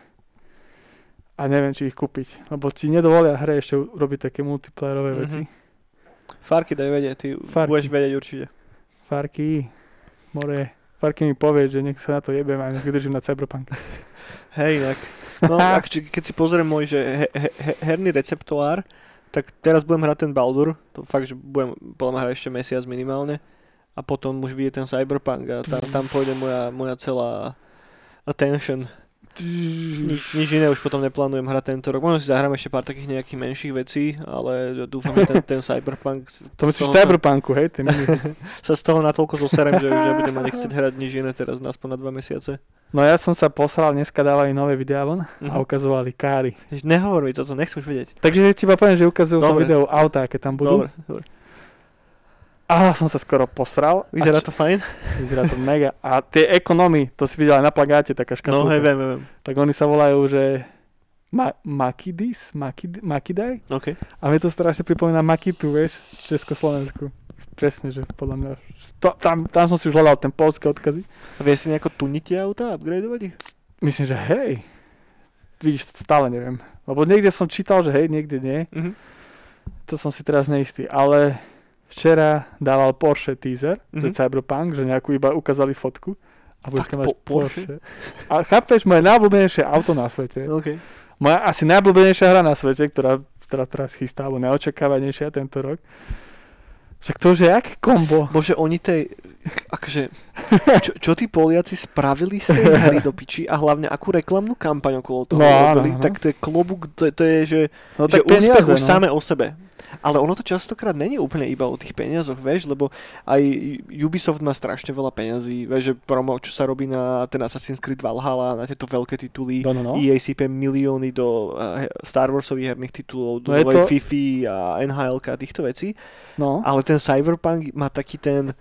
A: a neviem, či ich kúpiť. Lebo ti nedovolia hre ešte robiť také multiplayerové
B: Mhm.
A: veci.
B: Farky daj vedieť, ty
A: Farky.
B: budeš vedieť určite.
A: Farky, more, Farky mi povie, že nech sa na to jebem a nech vydržím na Cyberpunk.
B: Hej, inak. No, ak, keď si pozriem môj že he, he, he, herný receptoár, tak teraz budem hrať ten Baldur, to fakt, že budem podľa hrať ešte mesiac minimálne a potom už vyjde ten Cyberpunk a tam, tam pôjde moja, moja celá attention. Nič, nič iné už potom neplánujem hrať tento rok. Možno si zahrám ešte pár takých nejakých menších vecí, ale dúfam, že ten, *laughs* ten Cyberpunk
A: To myslíš v Cyberpunku, hej? Mini. *laughs*
B: sa, z toho natoľko zoserem, že už nebudem mať *laughs* chcieť hrať nič iné teraz na aspoň na dva mesiace.
A: No ja som sa posral, dneska dávali nové videá von a
B: Mhm.
A: ukazovali káry.
B: Jež, Nehovor mi toto, nechcem už vedieť.
A: Takže ti iba poviem, že ukazujú to
B: Dobre.
A: video auta, aké tam budú.
B: Dobre, dobre.
A: A som sa skoro posral.
B: Vyzerá
A: a
B: to fajn? *laughs*
A: vyzerá to mega. A tie ekonomy, to si videl aj na plagáte, taká škatulka.
B: No hej, viem, viem.
A: Tak oni sa volajú, že Ma- Makidis? Makid- Makidaj?
B: OK.
A: A mne to strašne pripomína Makitu, vieš, v Československu. Presne, že podľa mňa... To, tam, tam som si už hľadal ten polské odkazy.
B: A vie si nejako tuniť auta, upgradeovať ich?
A: Myslím, že hej. Vidíš, stále neviem. Lebo niekde som čítal, že hej, niekde nie.
B: Mhm.
A: To som si teraz neistý. Ale včera dával Porsche teaser, mm-hmm. že. Cyberpunk, že nejakú iba ukázali fotku. A budeš tam mať
B: po- Porsche?
A: A chápeš, moje najobľúbenejšie auto na svete.
B: OK.
A: Moja asi najobľúbenejšia hra na svete, ktorá, ktorá teraz chystá, alebo neočakávanejšia tento rok. Však to už je aké kombo.
B: Bože, oni tej, akože, čo, čo tí Poliaci spravili z tej hry do piči a hlavne akú reklamnú kampaň okolo toho
A: No,
B: robili,
A: áno.
B: tak to je klobúk, to, je- to je, že,
A: No
B: že
A: tak
B: úspech už
A: no.
B: same o sebe. Ale ono to častokrát není úplne iba o tých peniazoch, vieš, lebo aj Ubisoft má strašne veľa peňazí, vieš, že promo, čo sa robí na ten Assassin's Creed Valhalla, na tieto veľké tituly,
A: No, no, no.
B: EA sype milióny do uh, Star Warsových herných titulov, do
A: No to-
B: Fifi a NHL a týchto vecí.
A: no.
B: Ale ten Cyberpunk má taký ten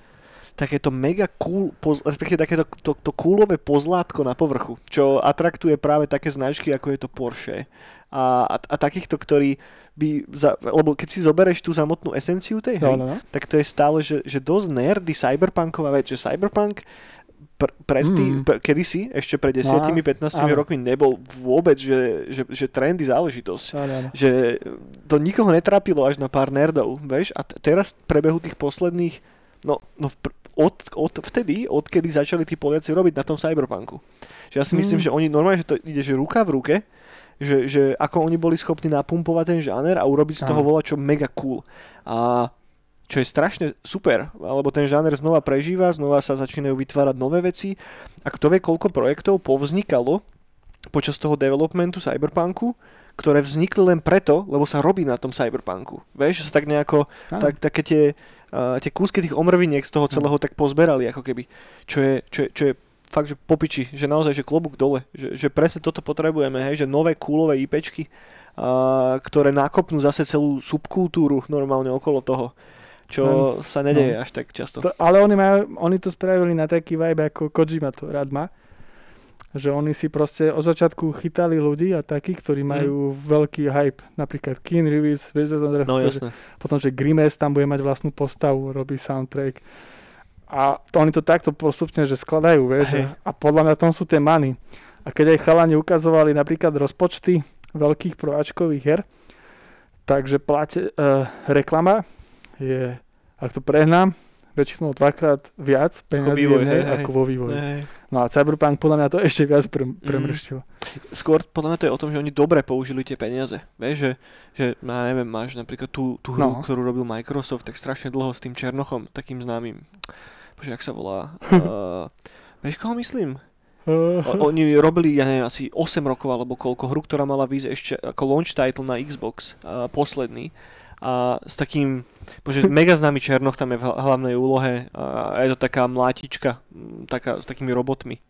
B: takéto mega cool, poz, respektíve takéto to, to coolové pozlátko na povrchu, čo atraktuje práve také značky, ako je to Porsche. A, a, a takýchto, ktorí by, za, lebo keď si zobereš tú samotnú esenciu tej hry,
A: No, no, no.
B: tak to je stále, že, že dosť nerdy cyberpunková vec, že cyberpunk pr- pred tý,
A: Mm.
B: pr- kedysi, ešte pred 10-15
A: áno.
B: rokmi nebol vôbec, že, že, že trendy záležitosť
A: Áno, áno.
B: že to nikoho netrápilo až na pár nerdov, vieš, a t- teraz prebehu tých posledných, no, no v od, od vtedy, odkedy začali tí Poliaci robiť na tom cyberpunku. Že ja si myslím,
A: Mm.
B: že oni normálne, že to ide, že ruka v ruke, že, že ako oni boli schopní napumpovať ten žáner a urobiť z toho vola čo mega cool. A čo je strašne super, lebo ten žáner znova prežíva, znova sa začínajú vytvárať nové veci a kto vie, koľko projektov povznikalo počas toho developmentu cyberpunku, ktoré vznikli len preto, lebo sa robí na tom cyberpunku. Vieš, že sa tak nejako, tak, také tie, uh, tie kúsky tých omrviniek z toho celého tak pozberali, ako keby. Čo je, čo je, čo je fakt, že popiči, že naozaj, že klobúk dole, že, že presne toto potrebujeme, hej, že nové coolové IPčky, uh, ktoré nakopnú zase celú subkultúru normálne okolo toho, čo sa nedeje
A: no.
B: až tak často.
A: To, ale oni, majú, oni to spravili na taký vibe, ako Kojima to rád má. Že oni si proste od začiatku chytali ľudí a takých, ktorí majú veľký hype. Napríklad Keanu Reeves,
B: No jasné.
A: potom, že Grimes tam bude mať vlastnú postavu, robí soundtrack. A to, oni to takto postupne, že skladajú, vieš.
B: Hej.
A: A podľa mňa tom sú tie many. A keď aj chalani ukazovali napríklad rozpočty veľkých prváčkových her, takže plate, uh, reklama je, ak to prehnám, väčšinou dvakrát viac peniazí
B: vývoj,
A: v nej,
B: hej,
A: ako vo vývoji.
B: Hej.
A: No a Cyberpunk podľa mňa to ešte viac pre,
B: Mhm.
A: premrštil.
B: Skôr podľa mňa to je o tom, že oni dobre použili tie peniaze. Vieš, že, že ja neviem, máš napríklad tú, tú hru,
A: No.
B: ktorú robil Microsoft tak strašne dlho s tým Černochom, takým známym. Bože, jak sa volá? uh, *laughs* vieš, koho myslím? O, oni robili, ja neviem, asi 8 rokov alebo koľko hru, ktorá mala výsť ešte ako launch title na Xbox, uh, posledný. A s takým, bože, mega známy Černoch tam je v hla- hlavnej úlohe a je to taká mlátička, mm, taká, s takými robotmi.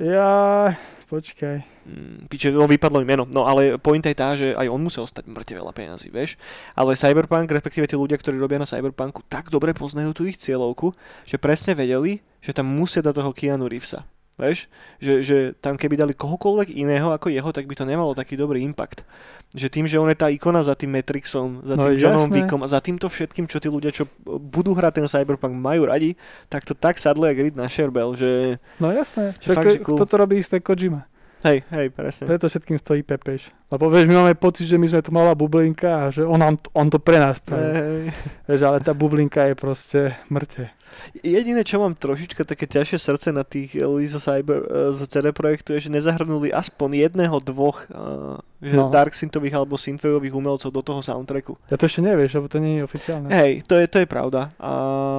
A: Ja, počkaj.
B: Mm, Piče, no vypadlo mi meno. No ale pointa je tá, že aj on musel stať mŕte veľa peniazy, vieš. Ale Cyberpunk, respektíve tí ľudia, ktorí robia na Cyberpunku, tak dobre poznajú tú ich cieľovku, že presne vedeli, že tam musia dať toho Keanu Reevesa. Vieš, že, že tam keby dali kohokoľvek iného ako jeho, tak by to nemalo taký dobrý impact. Že tým, že on je tá ikona za tým Matrixom, za
A: No
B: tým Johnom
A: jasné.
B: Wickom a za týmto všetkým, čo tí ľudia, čo budú hrať ten Cyberpunk, majú radi, tak to tak sadlo jak ryt na šerbel, že
A: No jasné.
B: Že fakt, že cool.
A: Toto robí isté Kojima.
B: hej, hej, presne.
A: Preto všetkým stojí Pepeš. Lebo vieš, my máme pocit, že my sme tu malá bublinka a že on, on to pre nás spraví.
B: Hej.
A: Vieš, ale tá bublinka je proste mŕte.
B: Jediné, čo mám trošička také ťažšie srdce na tých ľudí zo, Cyber, eh, zo CD Projektu je, že nezahrnuli aspoň jedného, dvoch uh, že
A: No.
B: Dark Synthových alebo Synthwaveových umelcov do toho soundtracku.
A: Ja to ešte nevieš, lebo to nie je oficiálne.
B: Hej, to je, to je pravda. A,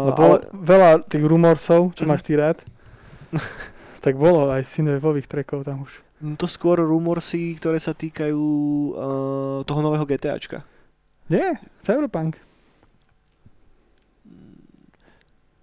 A: Lebo
B: ale,
A: veľa tých rumorsov, čo
B: Mhm.
A: máš ty rád, *laughs* tak bolo aj synthwaveových trackov tam už.
B: mm, to skôr rumorsy, ktoré sa týkajú uh, toho nového GTAčka.
A: Nie, Cyberpunk.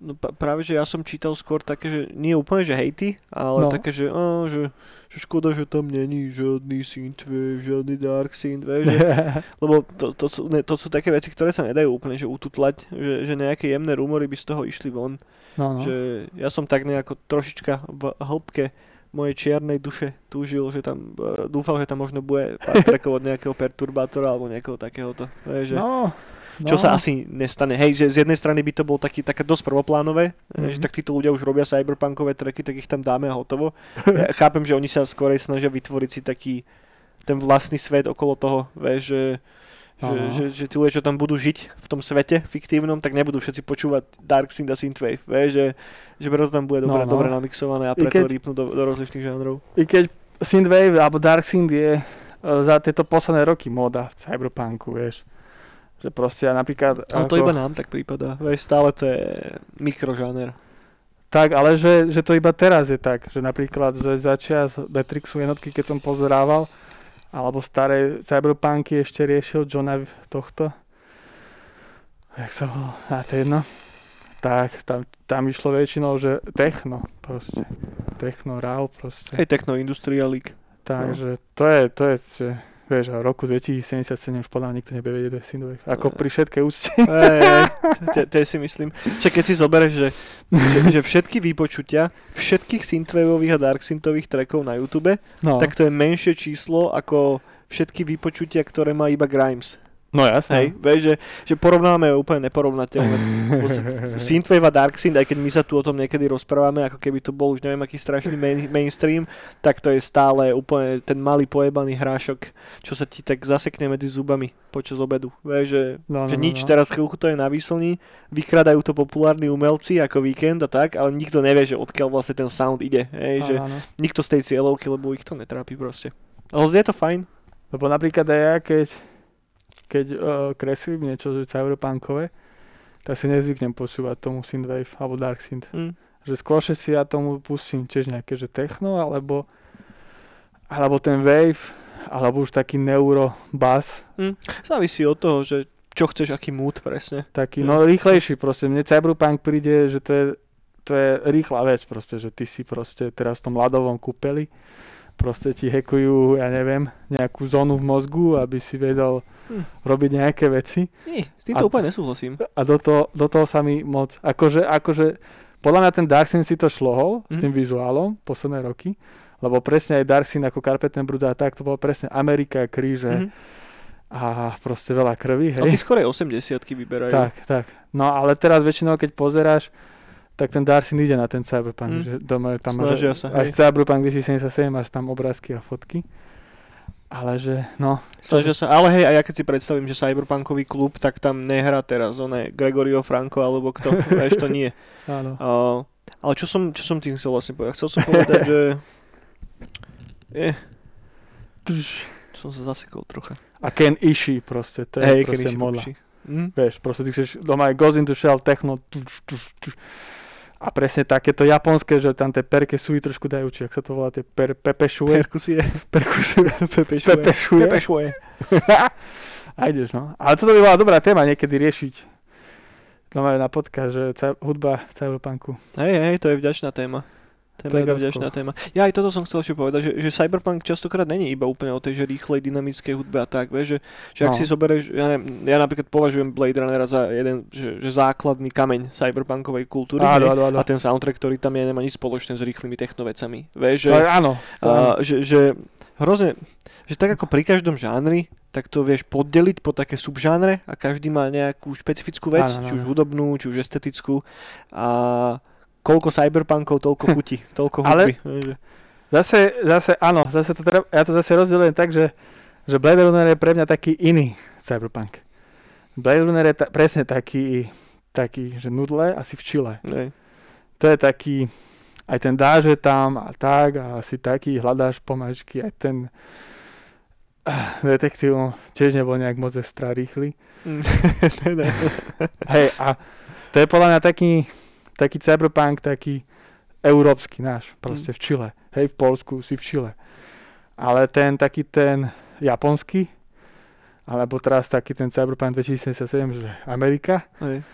B: No, práve, že ja som čítal skôr také, že nie úplne, že hejty, ale
A: No.
B: také, že, á, že, že škoda, že tam není žiadny synthwave, žiadny dark synth, vieš, že *laughs* Lebo to, to, sú, ne, to sú také veci, ktoré sa nedajú úplne že ututlať, že, že nejaké jemné rumory by z toho išli von.
A: no, no.
B: Že ja som tak nejako trošička v hĺbke mojej čiernej duše túžil, že tam, e, dúfal, že tam možno bude pár *laughs* od nejakého perturbátora alebo nejakého takéhoto. Vieš, že,
A: no,
B: čo sa asi nestane. Hej, že z jednej strany by to bol taký, také dosť prvoplánové, mm-hmm. že
A: Mhm.
B: tak títo ľudia už robia cyberpunkové tracky, tak ich tam dáme a hotovo. Ja *laughs* chápem, že oni sa skorej snažia vytvoriť si taký ten vlastný svet okolo toho, vieš, že, že,
A: Aha.
B: že, že tí ľudia, čo tam budú žiť v tom svete fiktívnom, tak nebudú všetci počúvať Dark Synth a Synthwave, vieš, že, že preto tam bude dobre,
A: No, no.
B: dobre namixované a
A: I
B: preto
A: keď-
B: rýpnú do, do rozličných žánrov.
A: I keď Synthwave alebo Dark Synth je e, za tieto posledné roky móda v Cyberpunku, vieš. Že proste ja napríklad...
B: Ale to iba nám tak prípada, vieš, stále to je mikrožáner.
A: Tak, ale že, že to iba teraz je tak, že napríklad, že začias Matrixu jednotky, keď som pozerával, alebo staré Cyberpunky ešte riešil Johna tohto, jak sa volal, a to je jedno, tak tam, tam išlo väčšinou, že techno, proste, techno, raw, proste.
B: Hej, Techno Industrial League.
A: Takže to je, to je, že, vieš, a roku 2077 už podľa mňa nikto nebude vedieť, kto je Synthwave. Ako
B: Ne.
A: pri všetkej úcte.
B: To- si myslím. Však keď si zoberieš, že, že, že všetky výpočutia všetkých synthwaveových a dark synthových trackov na YouTube,
A: No,
B: tak to je menšie číslo ako všetky výpočutia, ktoré má iba Grimes.
A: No jasné.
B: Hej, vieš, že, že porovnáme úplne neporovnateľné. *laughs* Synthwave a Dark Synth, aj keď my sa tu o tom niekedy rozprávame, ako keby to bol už neviem aký strašný main, mainstream, tak to je stále úplne ten malý pojebaný hrášok, čo sa ti tak zasekne medzi zubami počas obedu. Vieš, že,
A: No,
B: že
A: no, no,
B: nič,
A: no.
B: teraz chvíľku to je na výslni, vykradajú to populárni umelci ako víkend a tak, ale nikto nevie, že odkiaľ vlastne ten sound ide. Hej, že
A: Áno.
B: nikto z tej cieľovky, lebo ich to netrápi proste. Ale znie to fajn.
A: Lebo napríklad aj ja, keď, keď uh, kreslím niečo cyberpunkové, tak si nezvyknem počúvať tomu Synthwave alebo Dark Synth.
B: Hm.
A: Že skôršie si ja tomu pustím tiež nejaké, že techno, alebo, alebo ten wave, alebo už taký neuro bass,
B: Závisí od toho, že čo chceš, aký mood presne.
A: taký,
B: Mm.
A: no rýchlejší proste. Mne cyberpunk príde, že to je, to je rýchla vec proste, že ty si proste teraz v tom ľadovom kúpeli, proste ti hekujú, ja neviem, nejakú zónu v mozgu, aby si vedel
B: Hm.
A: robiť nejaké veci.
B: Nie, s týmto
A: A-
B: úplne nesúhlasím.
A: A do toho, do toho sa mi moc, akože, akože, podľa mňa ten Darksin si to šlohol s
B: Mhm.
A: tým vizuálom posledné roky, lebo presne aj Darksin ako Carpeten Brut a tak, to bolo presne Amerika, kríže
B: Mhm.
A: a proste veľa krvi,
B: tí
A: hej.
B: skôr aj 80 vyberajú.
A: Tak, tak. No ale teraz väčšinou, keď pozeráš, tak ten Darksin ide na ten Cyberpunk,
B: Mhm.
A: že doma je tam
B: Snažia
A: že,
B: sa, hej.
A: Cyberpunk 2077 máš tam obrázky a fotky. Ale že, no,
B: Snažia sa, ale hej, a ja keď si predstavím, že Cyberpunkový klub, tak tam nehrá teraz oné Gregorio Franco alebo kto, *laughs* vieš, to nie.
A: áno.
B: Uh, ale čo som, čo som tým chcel vlastne povedať? Chcel som povedať, že... Je, som sa zasekol trocha.
A: A Ken Ishii proste, to je
B: Hej,
A: proste moda.
B: Popuši. Hm?
A: Vieš, proste ty chceš, doma je Goes into Shell, techno, tuš, tuš, tuš. A presne takéto japonské, že tam tie perke sú trošku dajú, či ak sa to volá, tie per, pepešuje,
B: Perkusie. *laughs*
A: perkusuje,
B: Pepešuje.
A: pepešuje.
B: Pepešuje. *laughs*
A: a ideš, no. Ale toto by bola dobrá téma niekedy riešiť. No na podcast, že hudba v cyberpunku.
B: Hej, hej, to je vďačná téma. To je mega vďačná téma. Ja aj toto som chcel ešte povedať, že, že Cyberpunk častokrát není iba úplne o tej že rýchlej dynamickej hudbe a tak, vieš, že, že ak
A: No.
B: si zoberieš, ja, neviem, ja napríklad považujem Blade Runnera za jeden, že, že základný kameň cyberpunkovej kultúry
A: Áno, áno, áno.
B: a ten soundtrack, ktorý tam je, nemá nič spoločné s rýchlymi technovecami. Vieš, že,
A: To je, áno. To je,
B: a, že, že hrozne, že tak ako pri každom žánri, tak to vieš poddeliť po také subžánre a každý má nejakú špecifickú vec,
A: Áno, áno,
B: či už hudobnú, či už estetickú a koľko cyberpunkov, toľko *laughs* chutí, toľko
A: Ale-
B: hudby. že-
A: Zase, zase, áno, zase to treba, ja to zase rozdielujem tak, že, že Blade Runner je pre mňa taký iný cyberpunk. Blade Runner je ta, presne taký, taký, že nudle asi v Chile.
B: hej.
A: To je taký, aj ten dáž je tam a tak a asi taký, hľadáš pomažky, aj ten ah, detektív tiež nebol nejak moc extra rýchly.
B: Mm. *laughs* *laughs*
A: Hej, a to je podľa mňa taký, taký cyberpunk, taký európsky náš, proste v Čile. Hej, v Polsku si v Čile. Ale ten taký ten japonský, alebo teraz taký ten cyberpunk 2077, že Amerika,
B: Hej.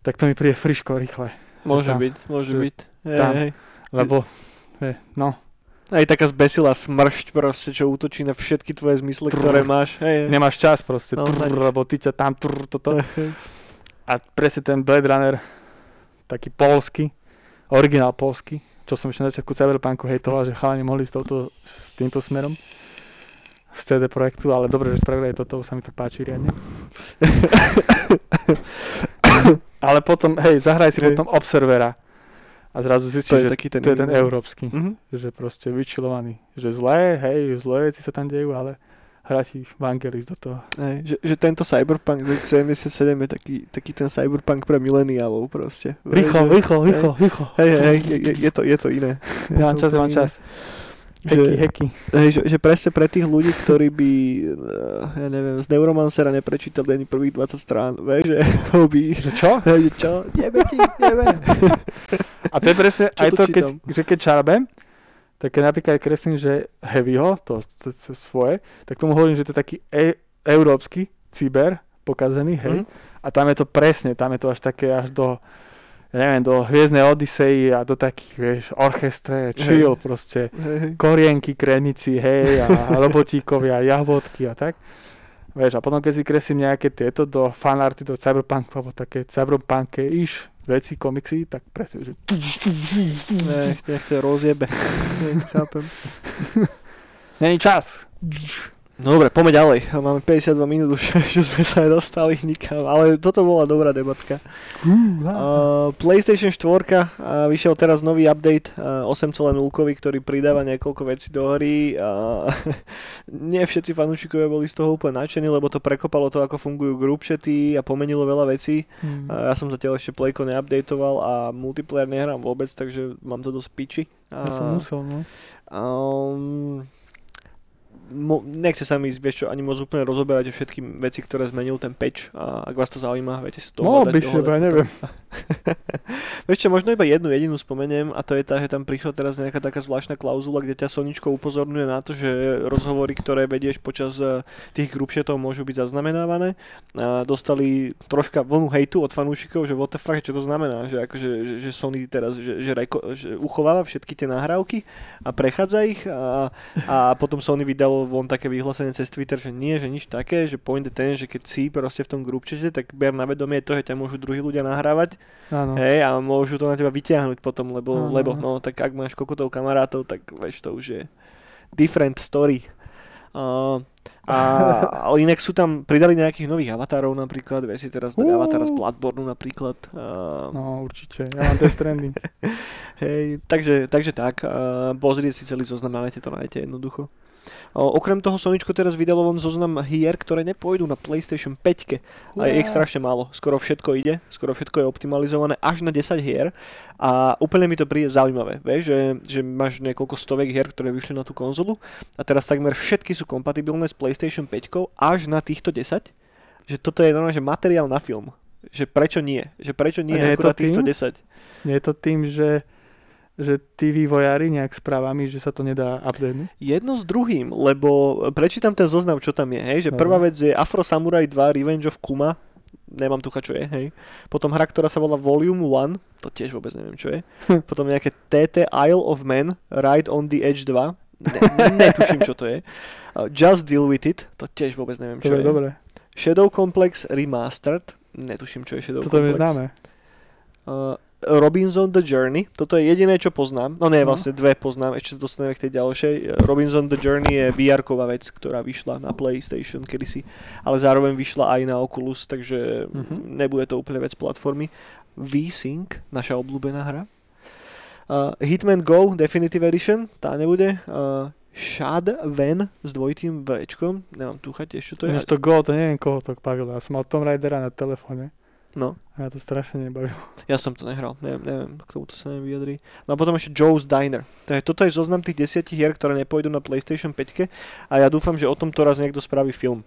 A: tak to mi príde friško, rýchle.
B: Môže
A: tam-
B: byť, môže
A: že
B: byť. Hej,
A: tam.
B: hej.
A: Lebo, je, no,
B: Aj taká zbesila smršť proste, čo útočí na všetky tvoje zmysle, ktoré máš. Hej, hej.
A: nemáš čas proste,
B: No, nič.
A: lebo ty ťa tam, trrr, toto.
B: Hej.
A: A presne ten Blade Runner, taký polský, originál polský, čo som ešte na začiatku Cyberpunku hejtoval, že chalani mohli s, touto, s týmto smerom z CD projektu, ale dobre, že spravili aj toto, už sa mi to páči riadne. *coughs* ale potom, hej, zahraj si
B: Hej.
A: potom Observera a zrazu zistíš, že
B: taký ten...
A: to je ten európsky,
B: Mhm.
A: že proste vyčilovaný, že zlé, hej, zlé veci sa tam dejú, ale hrá ti Vangelis do toho.
B: Hej, že, že tento Cyberpunk 2077 je taký, taký ten Cyberpunk pre mileniálov proste.
A: Rýchlo,
B: Že-
A: rýchlo, rýchlo, rýchlo.
B: Hej, hej, je, je, to, je to iné. *laughs*
A: Ja mám
B: to
A: čas, mám čas. Heky,
B: Že,
A: heky.
B: hej, že, že presne pre tých ľudí, ktorí by, eh, ja neviem, z Neuromancera neprečítali ani prvých 20 strán, vieš, že *laughs* ho by...
A: Že čo? *laughs*
B: Hej, čo? Jebe ti, jebe.
A: A to je presne
B: Čo
A: aj to, keď, že keď čarbem, tak keď napríklad kreslím, že heavyho, to, to, to svoje, tak tomu hovorím, že to je taký e- európsky cyber pokazený, hej.
B: Mhm.
A: A tam je to presne, tam je to až také až do, ja neviem, do Hviezdnej Odisei a do takých, vieš, orchestre, chill proste.
B: Hej, hej.
A: Korienky, krenici, hej, a robotíkovia, jahvodky a tak. Vieš, a potom keď si kreslím nejaké tieto do fanarty, do cyberpunku, alebo také cyberpunke iš veci, komiksy, tak presne, že
B: Nech, nech to rozjebe. Hej, *laughs* chápem.
A: není čas. *laughs*
B: No dobre, poďme ďalej. Máme 52 minút už, *laughs* že sme sa dostali nikam, ale toto bola dobrá debatka. Uh, PlayStation 4 uh, vyšiel teraz nový update uh, 8.0, ktorý pridáva niekoľko vecí do hry. Uh, *laughs* nie všetci fanúšikovia boli z toho úplne nadšení, lebo to prekopalo to, ako fungujú group chaty a pomenilo veľa vecí.
A: Hmm.
B: Uh, ja som zatiaľ ešte Playko neupdateoval a multiplayer nehrám vôbec, takže mám to dosť piči.
A: Ja som musel, no.
B: Um, mo, nechce sa mi ísť, vieš čo, ani môcť úplne rozoberať všetky veci, ktoré zmenil ten patch. A ak vás to zaujíma, viete si to ohľadať-
A: by si, ja neviem. *laughs*
B: Vieš čo, možno iba jednu jedinú spomeniem a to je tá, že tam prišla teraz nejaká taká zvláštna klauzula, kde ťa Soničko upozorňuje na to, že rozhovory, ktoré vedieš počas eh, tých grupšetov môžu byť zaznamenávané. A dostali troška vlnu hejtu od fanúšikov, že what the fuck, čo to znamená, že, akože, že, že Sony teraz že, že, reko, že uchováva všetky tie nahrávky a prechádza ich a, a potom Sony vydalo von také vyhlásenie cez Twitter, že nie, že nič také, že point je ten, že keď si proste v tom grupčete, tak ber na vedomie to, že ťa môžu druhí ľudia nahrávať
A: Áno.
B: Hej, a môžu to na teba vyťahnuť potom, lebo,
A: Áno,
B: lebo no, tak ak máš kokotov kamarátov, tak vieš, to už je different story. Uh, a, *laughs* ale inak sú tam, pridali nejakých nových avatárov napríklad, vieš si teraz dať
A: Uú.
B: avatára z Bloodborne napríklad. Uh,
A: No určite, ja mám Death Stranding. *laughs*
B: Hej, takže, takže tak, uh, pozrieť si celý zoznam, nájdete to nájdete jednoducho. Okrem toho Soničko teraz vydalo von zoznam hier, ktoré nepôjdu na PlayStation 5. A je ich strašne málo. Skoro všetko ide, skoro všetko je optimalizované až na 10 hier. A úplne mi to príde zaujímavé, vieš, že, že máš niekoľko stovek hier, ktoré vyšli na tú konzolu a teraz takmer všetky sú kompatibilné s PlayStation 5 až na týchto 10. Že toto je normálne, že materiál na film. Že prečo nie? Že prečo nie
A: A nie je to
B: akurát týchto
A: tým?
B: 10?
A: Nie je to tým, že, že tí vývojári nejak správajú, že sa to nedá updatenúť?
B: Jedno s druhým, lebo prečítam ten zoznam, čo tam je, hej, že prvá vec je Afro Samurai 2 Revenge of Kuma, nemám tucha, čo je, hej. Potom hra, ktorá sa volá Volume 1, to tiež vôbec neviem, čo je. *laughs* Potom nejaké TT Isle of Man, Ride on the Edge 2, ne, netuším, čo to je. Just Deal With It, to tiež vôbec neviem,
A: To
B: čo
A: je
B: je.
A: dobre.
B: Shadow Complex Remastered, netuším, čo je Shadow
A: Toto
B: Complex.
A: známe.
B: Uh, Robinson The Journey, toto je jediné, čo poznám. No nie,
A: No.
B: vlastne dve poznám, ešte dostaneme k tej ďalšej. Robinson The Journey je VR-ková vec, ktorá vyšla na PlayStation kedysi, ale zároveň vyšla aj na Oculus, takže
A: Mhm.
B: nebude to úplne vec platformy. V-Sync, naša obľúbená hra. Uh, Hitman Go Definitive Edition, tá nebude. Uh, Shad Ven s dvojitým Včkom, nemám tucha tiež, čo to je.
A: Ináč to Go, to neviem koho to bavilo. Ja som mal Tomb Raidera na telefóne
B: No.
A: a mňa to strašne nebavilo.
B: Ja som to nehral, neviem, neviem, k tomuto sa neviem vyjadri. No a potom ešte Joe's Diner. Takže toto je zoznam tých desiatich hier, ktoré nepôjdu na PlayStation 5 a ja dúfam, že o tomto raz niekto spraví film.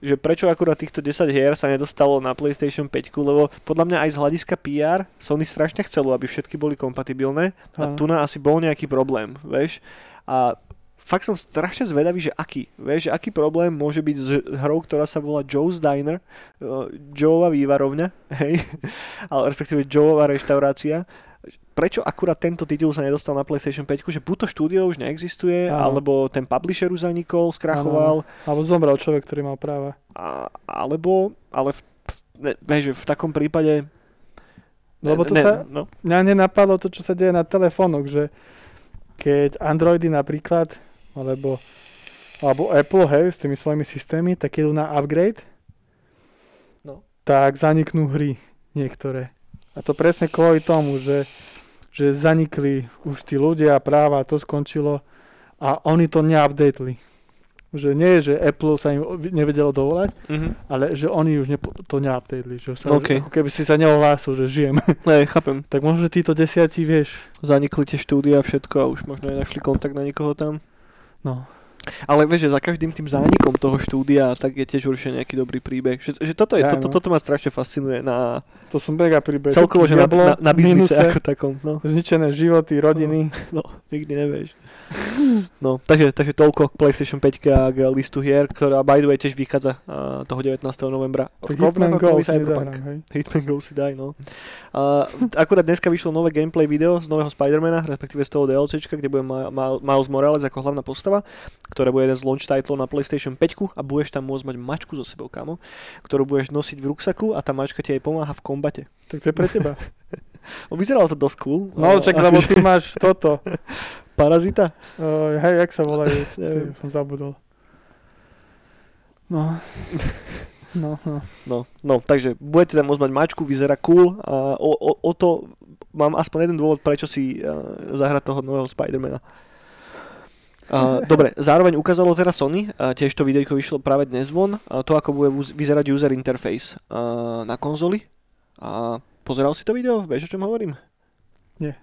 B: Že prečo akurát týchto 10 hier sa nedostalo na PlayStation 5, lebo podľa mňa aj z hľadiska PR Sony strašne chcelo, aby všetky boli kompatibilné a tu na asi bol nejaký problém, vieš. A fakt som strašne zvedavý, že aký, vieš, že aký problém môže byť s hrou, ktorá sa volá Joe's Diner, uh, Joeova vývarovňa, *laughs* hej, ale respektíve Joeova reštaurácia. Prečo akurát tento titul sa nedostal na PlayStation 5, že buď to štúdio už neexistuje,
A: Áno.
B: alebo ten publisher už zanikol, skrachoval,
A: Alebo zomrel človek, ktorý mal práva.
B: a, alebo, ale v, ne, vieš, v takom prípade...
A: Lebo to
B: ne,
A: sa-
B: No,
A: Mňa nenapadlo to, čo sa deje na telefónoch, že keď Androidy napríklad, alebo, alebo Apple, hej, s tými svojimi systémy, tak idú na upgrade,
B: No.
A: tak zaniknú hry niektoré. A to presne kvôli tomu, že, že zanikli už tí ľudia, práva, to skončilo a oni to neupdateli. Že nie, že Apple sa im nevedelo dovolať,
B: mhm.
A: ale že oni už nepo, to neupdateli. Že sa,
B: OK.
A: Ako keby si sa neohlásil, že žijem. *laughs*
B: ne, chápem.
A: tak možno, že títo desiatí, vieš,
B: Zanikli tie štúdia a všetko a už možno aj našli kontakt na niekoho tam.
A: No,
B: Ale vieš, že za každým tým zánikom toho štúdia, tak je tiež určite nejaký dobrý príbeh. Že, že toto, je,
A: Ja,
B: toto,
A: no.
B: toto ma strašne fascinuje na
A: to sú mega príbehy.
B: celkovo, že na, na, na biznise
A: minuse,
B: ako takom. No,
A: Zničené životy, rodiny. *laughs*
B: no, nikdy nevieš. No, takže, takže toľko k PlayStation 5 a k listu hier, ktorá by the way tiež vychádza uh, toho 19. novembra.
A: Tak Hitman Go si nezahrám, hej.
B: Hitman Go si daj, no. Uh, akurát dneska vyšlo nové gameplay video z nového Spidermana, respektíve z toho DLCčka, kde bude Miles Morales ako hlavná postava, ktoré bude jeden z launch titlov na PlayStation 5 a budeš tam môcť mať mačku so sebou, kamo, ktorú budeš nosiť v ruksaku a tá mačka ti aj pomáha v kombate.
A: Tak to je pre teba. *laughs*
B: No, vyzeralo to dosť cool.
A: No, čak, lebo ty máš toto. *laughs*
B: Parazita?
A: Uh, hej, jak sa volajú? *laughs*
B: Neviem.
A: Som zabudol. No. No, no.
B: No, no, takže budete tam môcť mať mačku, vyzerá cool a o, o, o to mám aspoň jeden dôvod, prečo si uh, zahrať toho nového Spidermana. Uh, dobre, zároveň ukázalo teraz Sony, uh, tiež to videjko vyšlo práve dnes von, uh, to ako bude vyzerať user interface uh, na konzoli. A pozeral si to video? Vieš, o čom hovorím?
A: Nie.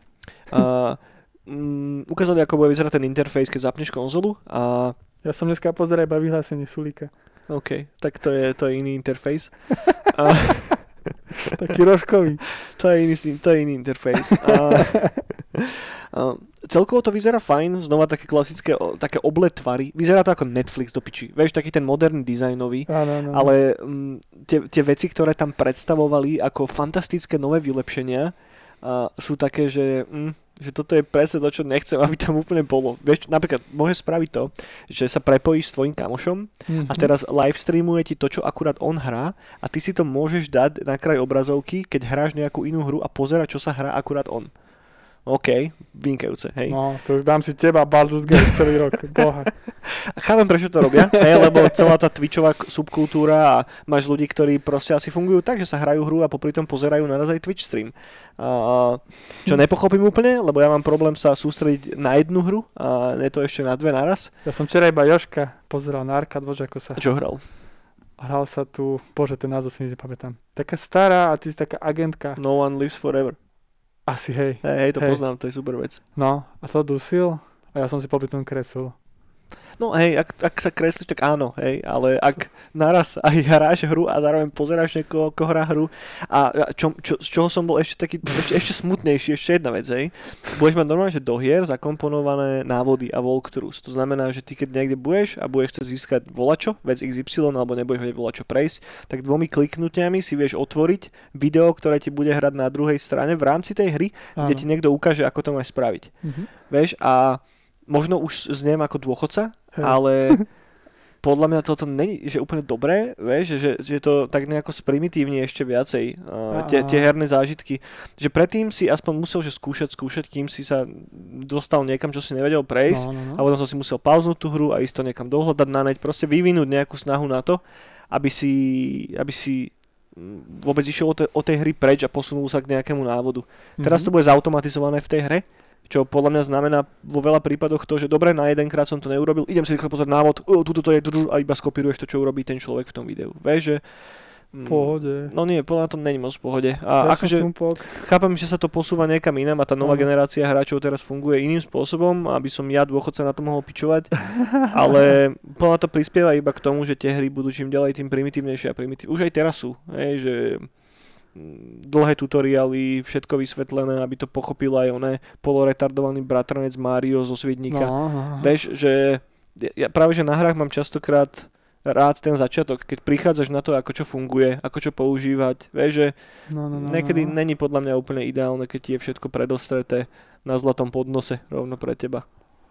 B: Uh, mm, ukázali, ako bude vyzerať ten interface, keď zapneš konzolu a
A: Ja som dneska pozeral iba vyhlásenie Sulíka.
B: OK, tak to je, to je iný interface. A, *laughs*
A: Taký rožkový.
B: to, je iný, to je iný interface. A, *laughs* celkovo to vyzerá fajn, znova také klasické, také oblé tvary. Vyzerá to ako Netflix do piči. Vieš, taký ten moderný dizajnový.
A: Áno, áno.
B: Ale mm, tie, tie veci, ktoré tam predstavovali ako fantastické nové vylepšenia, a sú také, že, mm, že toto je presne to, čo nechcem, aby tam úplne bolo. Vieš, napríklad môžeš spraviť to, že sa prepojíš s tvojim kamošom
A: Mhm.
B: a teraz live streamuje ti to, čo akurát on hrá a ty si to môžeš dať na kraj obrazovky, keď hráš nejakú inú hru a pozerať, čo sa hrá akurát on. OK, vynikajúce, hej. No.
A: To dám si teba Baldur's Gate celý rok. *laughs* Boha.
B: Chápem, prečo to robia, hej, lebo celá tá Twitchová subkultúra a máš ľudí, ktorí proste asi fungujú tak, že sa hrajú hru a popri tom pozerajú naraz aj Twitch stream. A, čo nepochopím úplne, lebo ja mám problém sa sústrediť na jednu hru a nie to ešte na dve naraz.
A: Ja som včera iba Joška pozeral na Arcade Watch, ako sa
B: A čo hral?
A: hral sa tu, bože, ten názov si nepamätám. Taká stará a ty si taká agentka.
B: No one lives forever.
A: Asi, hej.
B: Hej, to
A: Hej.
B: poznám, to je super vec.
A: No, a to dusil a ja som si popri tom kresol.
B: No hej, ak, ak sa kreslíš, tak áno, hej, ale ak naraz aj *laughs* hráš hru a zároveň pozeráš niekoho, ako hrá hru a čo, čo, z čoho som bol ešte taký, ešte, ešte smutnejší, ešte jedna vec, hej. Budeš mať normálne, že do hier zakomponované návody a walkthroughs. To znamená, že ty keď niekde budeš a budeš chcieť získať volačo, vec XY, alebo nebudeš vedieť volačo prejsť, tak dvomi kliknutiami si vieš otvoriť video, ktoré ti bude hrať na druhej strane v rámci tej hry, kde
A: Áno.
B: ti niekto ukáže, ako to máš spraviť.
A: Mhm.
B: Vieš, a možno už zniem ako dôchodca,
A: Hej.
B: ale *laughs* podľa mňa toto není že úplne dobré, vieš, že, že to tak nejako sprimitívne ešte viacej uh, tie, tie herné zážitky. Že predtým si aspoň musel že skúšať, skúšať, kým si sa dostal niekam, čo si nevedel prejsť.
A: No, no, no.
B: A potom som si musel pauznúť tú hru a ísť to niekam dohľadať na neť, proste vyvinúť nejakú snahu na to, aby si, aby si mm, vôbec išiel od, te, od tej hry preč a posunul sa k nejakému návodu. Teraz to
A: Mhm.
B: bude zautomatizované v tej hre, čo podľa mňa znamená vo veľa prípadoch to, že dobre, na jedenkrát som to neurobil, idem si rýchlo pozrieť návod, tuto to je, a iba skopíruješ to, čo urobí ten človek v tom videu. Vieš, že... mm,
A: Pohode.
B: No nie, podľa to není moc v pohode.
A: Ja
B: A
A: som
B: akože chápem, že sa to posúva niekam inám a tá nová
A: Áno.
B: generácia hráčov teraz funguje iným spôsobom, aby som ja dôchodca na to mohol pičovať, *laughs* ale podľa to prispieva iba k tomu, že tie hry budú čím ďalej tým primitívnejšie a primitívnejšie. Už aj teraz sú, hej, že dlhé tutoriály, všetko vysvetlené, aby to pochopil aj oné poloretardovaný bratranec Mario zo
A: No,
B: Svidníka.
A: aha.
B: Vieš, že ja, práve že na hrách mám častokrát rád ten začiatok, keď prichádzaš na to, ako čo funguje, ako čo používať. Vieš, že
A: no, no, no,
B: niekedy
A: no.
B: není podľa mňa úplne ideálne, keď ti je všetko predostreté na zlatom podnose rovno pre teba.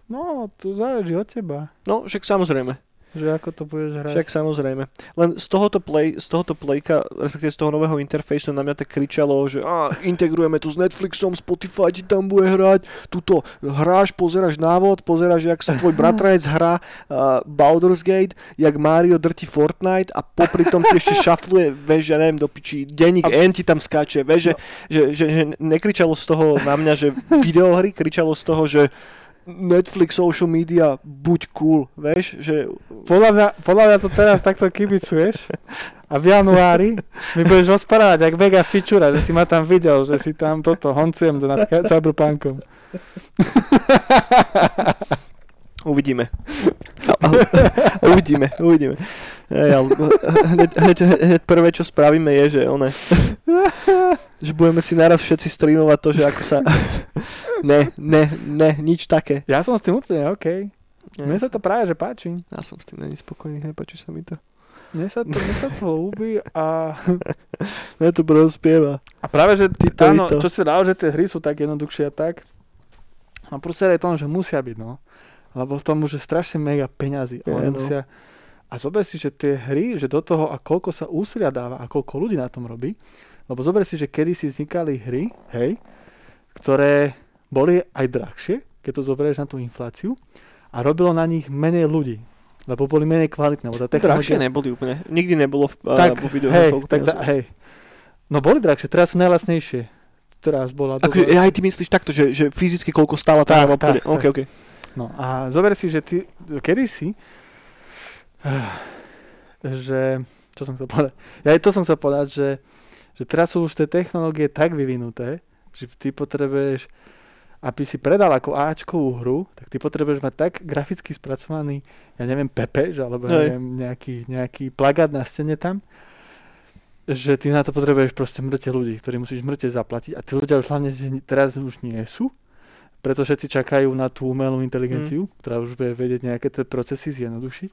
A: No, tu záleží od teba,
B: No, však samozrejme.
A: Že ako to budeš hrať.
B: Však samozrejme. Len z tohoto, play, z tohoto playka, respektíve z toho nového interfejsu na mňa tak kričalo, že á, integrujeme tu s Netflixom, Spotify ti tam bude hrať, tuto hráš, pozeráš návod, pozeráš, jak sa tvoj bratranec hrá uh, Baldur's Gate, jak Mario drti Fortnite a popri tom ti ešte šafluje, vieš, ja neviem, do piči, denník N ti tam skáče, vieš, že, že, že, že nekričalo z toho na mňa, že videohry, kričalo z toho, že Netflix, social media, buď cool, vieš, že
A: Podľa mňa, podľa mňa to teraz takto kibicuješ a v januári mi budeš rozprávať, jak mega fičura, že si ma tam videl, že si tam toto, honcujem nad cyberpunkom. *laughs* *laughs*
B: Uvidíme. uvidíme, uvidíme. Hej, ale hneď, hneď, hneď prvé, čo spravíme, je, že one, *laughs* že budeme si naraz všetci streamovať to, že ako sa... ne, ne, ne, nič také.
A: Ja som s tým úplne OK. Mne sa to práve že páči.
B: Ja som s tým není spokojný, nepáči sa mi to.
A: Mne sa to, mne sa to ľúbi a, *laughs*
B: Mne to prospieva.
A: a práve, že
B: Ty to,
A: áno,
B: to.
A: čo si dal, že tie hry sú tak jednoduchšie a tak. A proste aj tom, že musia byť, no. Lebo v tom už je strašne mega peňazí.
B: Je,
A: Oni
B: no.
A: musia, a zober si, že tie hry, že do toho a koľko sa úsilia dáva a koľko ľudí na tom robí. Lebo zober si, že kedy si vznikali hry, hej, ktoré boli aj drahšie, keď to zoberieš na tú infláciu a robilo na nich menej ľudí. Lebo boli menej kvalitné. Lebo tá
B: Drahšie neboli úplne. Nikdy nebolo v,
A: Tak,
B: vo videu.
A: hej, tak da, hej. No boli drahšie, teraz sú najlasnejšie. Teraz bola doba...
B: Akože, aj ty myslíš takto, že, že fyzicky koľko stála tá hra v obchode?
A: tak,
B: OK,
A: tak.
B: OK.
A: No a zober si, že ty, kedysi, eh, že, čo som chcel povedať, ja to som chcel povedať, že, že teraz sú už tie technológie tak vyvinuté, že ty potrebuješ, aby si predal ako Ačkovú hru, tak ty potrebuješ mať tak graficky spracovaný, ja neviem, pepež, alebo ja neviem, nejaký, nejaký plagát na stene tam, že ty na to potrebuješ proste mŕte ľudí, ktorí musíš mŕte zaplatiť a tí ľudia už hlavne že teraz už nie sú, preto všetci čakajú na tú umelú inteligenciu, ktorá už bude vedieť nejaké tie procesy zjednodušiť,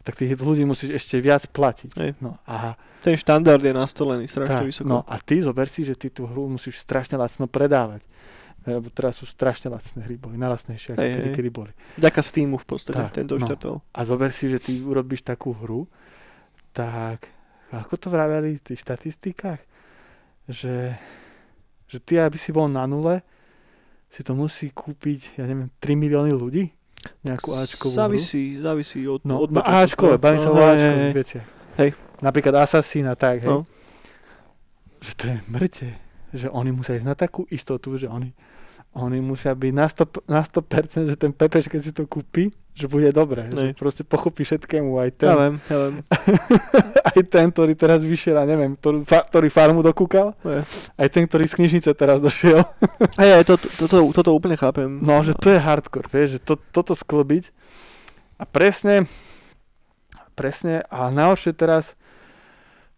A: tak tých ľudí musíš ešte viac platiť.
B: Hej.
A: No a,
B: Ten štandard je nastolený strašne
A: tak,
B: vysoko.
A: no a ty zober si, že ty tú hru musíš strašne lacno predávať. Lebo teraz sú strašne lacné hry, boli najlacnejšie, ako kedy, kedy boli.
B: Vďaka Steamu v podstate,
A: Tak,
B: ten
A: no. A zober si, že ty urobíš takú hru, tak ako to vraveli v tých štatistikách, že, že ty, aby si bol na nule, si to musí kúpiť, ja neviem, 3 milióny ľudí? Nejakú Ačkovú hru?
B: Závisí, závisí od,
A: No,
B: od
A: no
B: budžetu.
A: Ačkové, bavím sa o
B: No,
A: Ačkových veciach.
B: Hej.
A: Napríklad Assassin a tak, hej.
B: No.
A: Že to je mŕte. Že oni musia ísť na takú istotu, že oni, oni musia byť na 100%, na 100% že ten Pepeš, keď si to kúpi, že bude dobre.
B: Nej.
A: Že proste pochopí všetkému aj ten,
B: Ja viem, ja viem. *laughs*
A: aj ten, ktorý teraz vyšiel, a neviem, ktorý, fa, ktorý farmu dokúkal,
B: Je.
A: aj ten, ktorý z knižnice teraz došiel. *laughs*
B: Hej, hej, to, to, to, toto úplne chápem.
A: No, že to je hardcore, vieš, že to, toto sklbiť A presne, presne, a najhoršie teraz,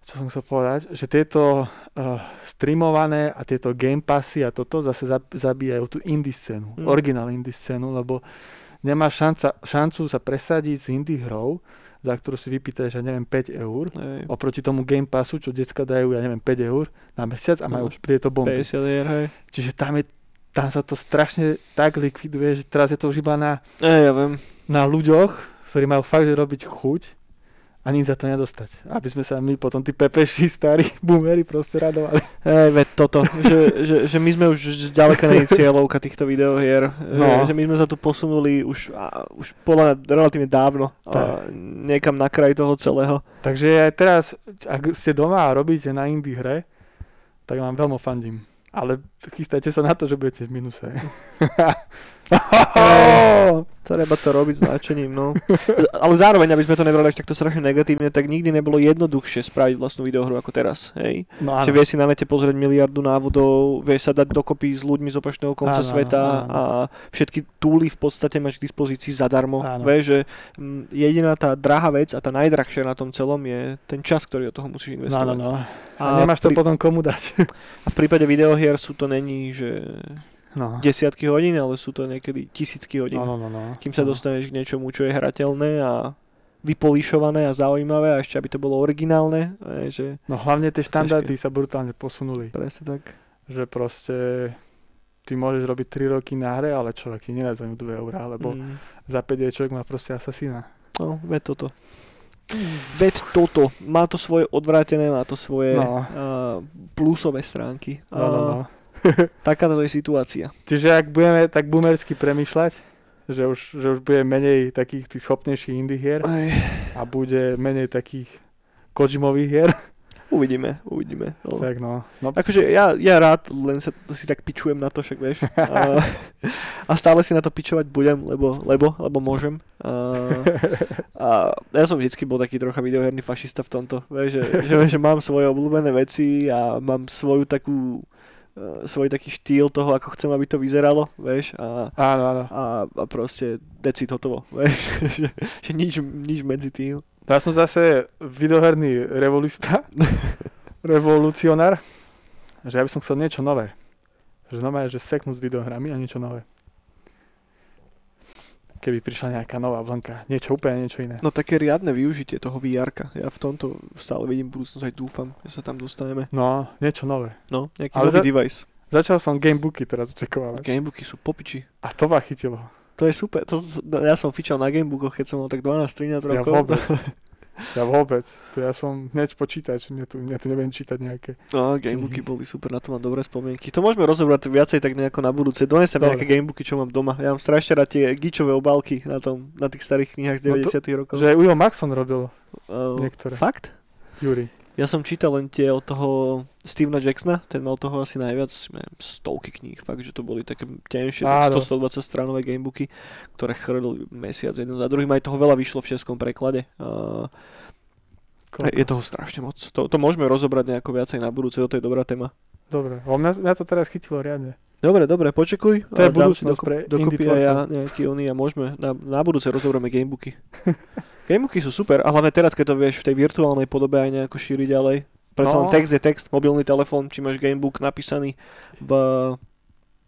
A: čo som chcel povedať, že tieto uh, streamované a tieto game passy a toto zase zab- zabíjajú tú indie scénu,
B: mm.
A: originál indie scénu, lebo nemá šanca, šancu sa presadiť s indie hrou, za ktorú si vypýtaš, ja neviem, 5 eur,
B: Hej.
A: oproti tomu Game Passu, čo decka dajú, ja neviem, 5 eur na mesiac a majú
B: máš
A: tieto bomby.
B: 50 hier, hej.
A: Čiže tam, je, tam sa to strašne tak likviduje, že teraz je to už iba na,
B: Ej, ja viem.
A: na ľuďoch, ktorí majú fakt, že robiť chuť a nič za to nedostať. Aby sme sa my potom tí pepeši, starí *laughs* boomery proste radovali.
B: Hej, veď toto, že, že, že my sme už zďaleka není cieľovka týchto videohier.
A: No.
B: Že, že my sme sa tu posunuli už, a, už podľa mňa relatívne dávno a niekam na kraj toho celého.
A: Takže aj teraz, ak ste doma a robíte na indie hre, tak vám veľmi fandím. Ale chystajte sa na to, že budete v minuse. *laughs* *laughs*
B: Treba to robiť s náčením, no. *laughs* Ale zároveň, aby sme to nebrali až takto strašne negatívne, tak nikdy nebolo jednoduchšie spraviť vlastnú videohru ako teraz, hej?
A: No
B: Že
A: áno.
B: vieš si na nete pozrieť miliardu návodov, vieš sa dať dokopy s ľuďmi z opačného konca
A: Áno, áno,
B: sveta
A: áno.
B: a všetky túly v podstate máš k dispozícii zadarmo.
A: Áno.
B: Že mm, jediná tá drahá vec a tá najdrahšia na tom celom je ten čas, ktorý do toho musíš
A: No,
B: investovať.
A: no, no. A,
B: A,
A: nemáš to potom komu dať.
B: a v prípade videohier sú to není, že
A: No.
B: desiatky hodín, ale sú to niekedy tisícky hodín.
A: No, no, no, no.
B: Kým sa
A: no.
B: dostaneš k niečomu, čo je hrateľné a vypolíšované a zaujímavé a ešte aby to bolo originálne, že
A: No hlavne tie štandardy sa brutálne posunuli.
B: presne tak.
A: Že proste ty môžeš robiť 3 roky na hre, ale človek ti nedá za ňu 2 eurá, lebo
B: Mm.
A: za 5 je človek má proste asasína.
B: No, veď toto. Veď toto. Má to svoje odvrátené, má to svoje
A: No.
B: uh, plusové stránky.
A: No, no, no. *laughs*
B: Takáto je situácia.
A: Čiže ak budeme tak boomersky premýšľať, že už, že už bude menej takých tých schopnejších indie hier
B: Aj,
A: a bude menej takých Kojimových hier,
B: uvidíme, uvidíme. No. *laughs*
A: tak no. no
B: Akože ja, ja rád len sa si tak pičujem na to, však vieš. *laughs* A, a stále si na to pičovať budem, lebo, lebo, lebo môžem. A, a ja som vždycky bol taký trocha videoherný fašista v tomto. Vieš, že, že, že mám svoje obľúbené veci a mám svoju takú svoj taký štýl toho, ako chcem, aby to vyzeralo, vieš, a,
A: áno, áno.
B: a, a proste decit hotovo, *laughs* vieš, že, že nič, nič medzi tým.
A: Ja som zase videoherný revolista, *laughs* revolucionár, že ja by som chcel niečo nové. Že nové, že seknúť s videohrami a niečo nové. Keby prišla nejaká nová vlnka, niečo úplne niečo iné.
B: No také riadne využitie toho vr Ja v tomto stále vidím budúcnosť aj dúfam, že sa tam dostaneme.
A: No, niečo nové.
B: No, nejaký
A: Ale
B: nový
A: za-
B: device.
A: Začal som gamebooky teraz očakávať.
B: Gamebooky sú popiči.
A: A to ma chytilo.
B: To je super. To, to, ja som fičal na gamebookoch, keď som mal tak 12-13
A: Ja
B: rokov.
A: vôbec. *laughs* *laughs* Ja vôbec. To ja som hneď počítač, mne tu, mne tu neviem čítať nejaké.
B: No, gamebooky boli super, na to mám dobré spomienky. To môžeme rozobrať viacej tak nejako na budúce. Donesem
A: Dobre.
B: nejaké gamebooky, čo mám doma. Ja mám strašne rád tie gičové obálky na, tom, na tých starých knihách z
A: No to-
B: 90 rokov.
A: Že Ujo Maxon robil
B: Uh,
A: niektoré.
B: Fakt?
A: Yuri.
B: Ja som čítal len tie od toho Stevena Jacksona, ten mal toho asi najviac, neviem, stovky kníh, fakt, že to boli také tenšie, tak
A: Áno.
B: 100-120 stranové gamebooky, ktoré chrlili mesiac jeden za druhým, aj toho veľa vyšlo v českom preklade. Uh,
A: Koľko?
B: je toho strašne moc. To, to môžeme rozobrať nejako viacej na budúce, to je dobrá téma.
A: Dobre, o mňa, mňa to teraz chytilo riadne.
B: Dobre, dobre, počekuj.
A: To je budúcnosť pre
B: dokopy aj ja nejaký oný a môžeme, na, na budúce rozoberieme gamebooky. *laughs* gamebooky sú super, a hlavne teraz, keď to vieš v tej virtuálnej podobe aj nejako šíriť ďalej. Preto
A: No.
B: text je text, mobilný telefón, či máš gamebook napísaný v,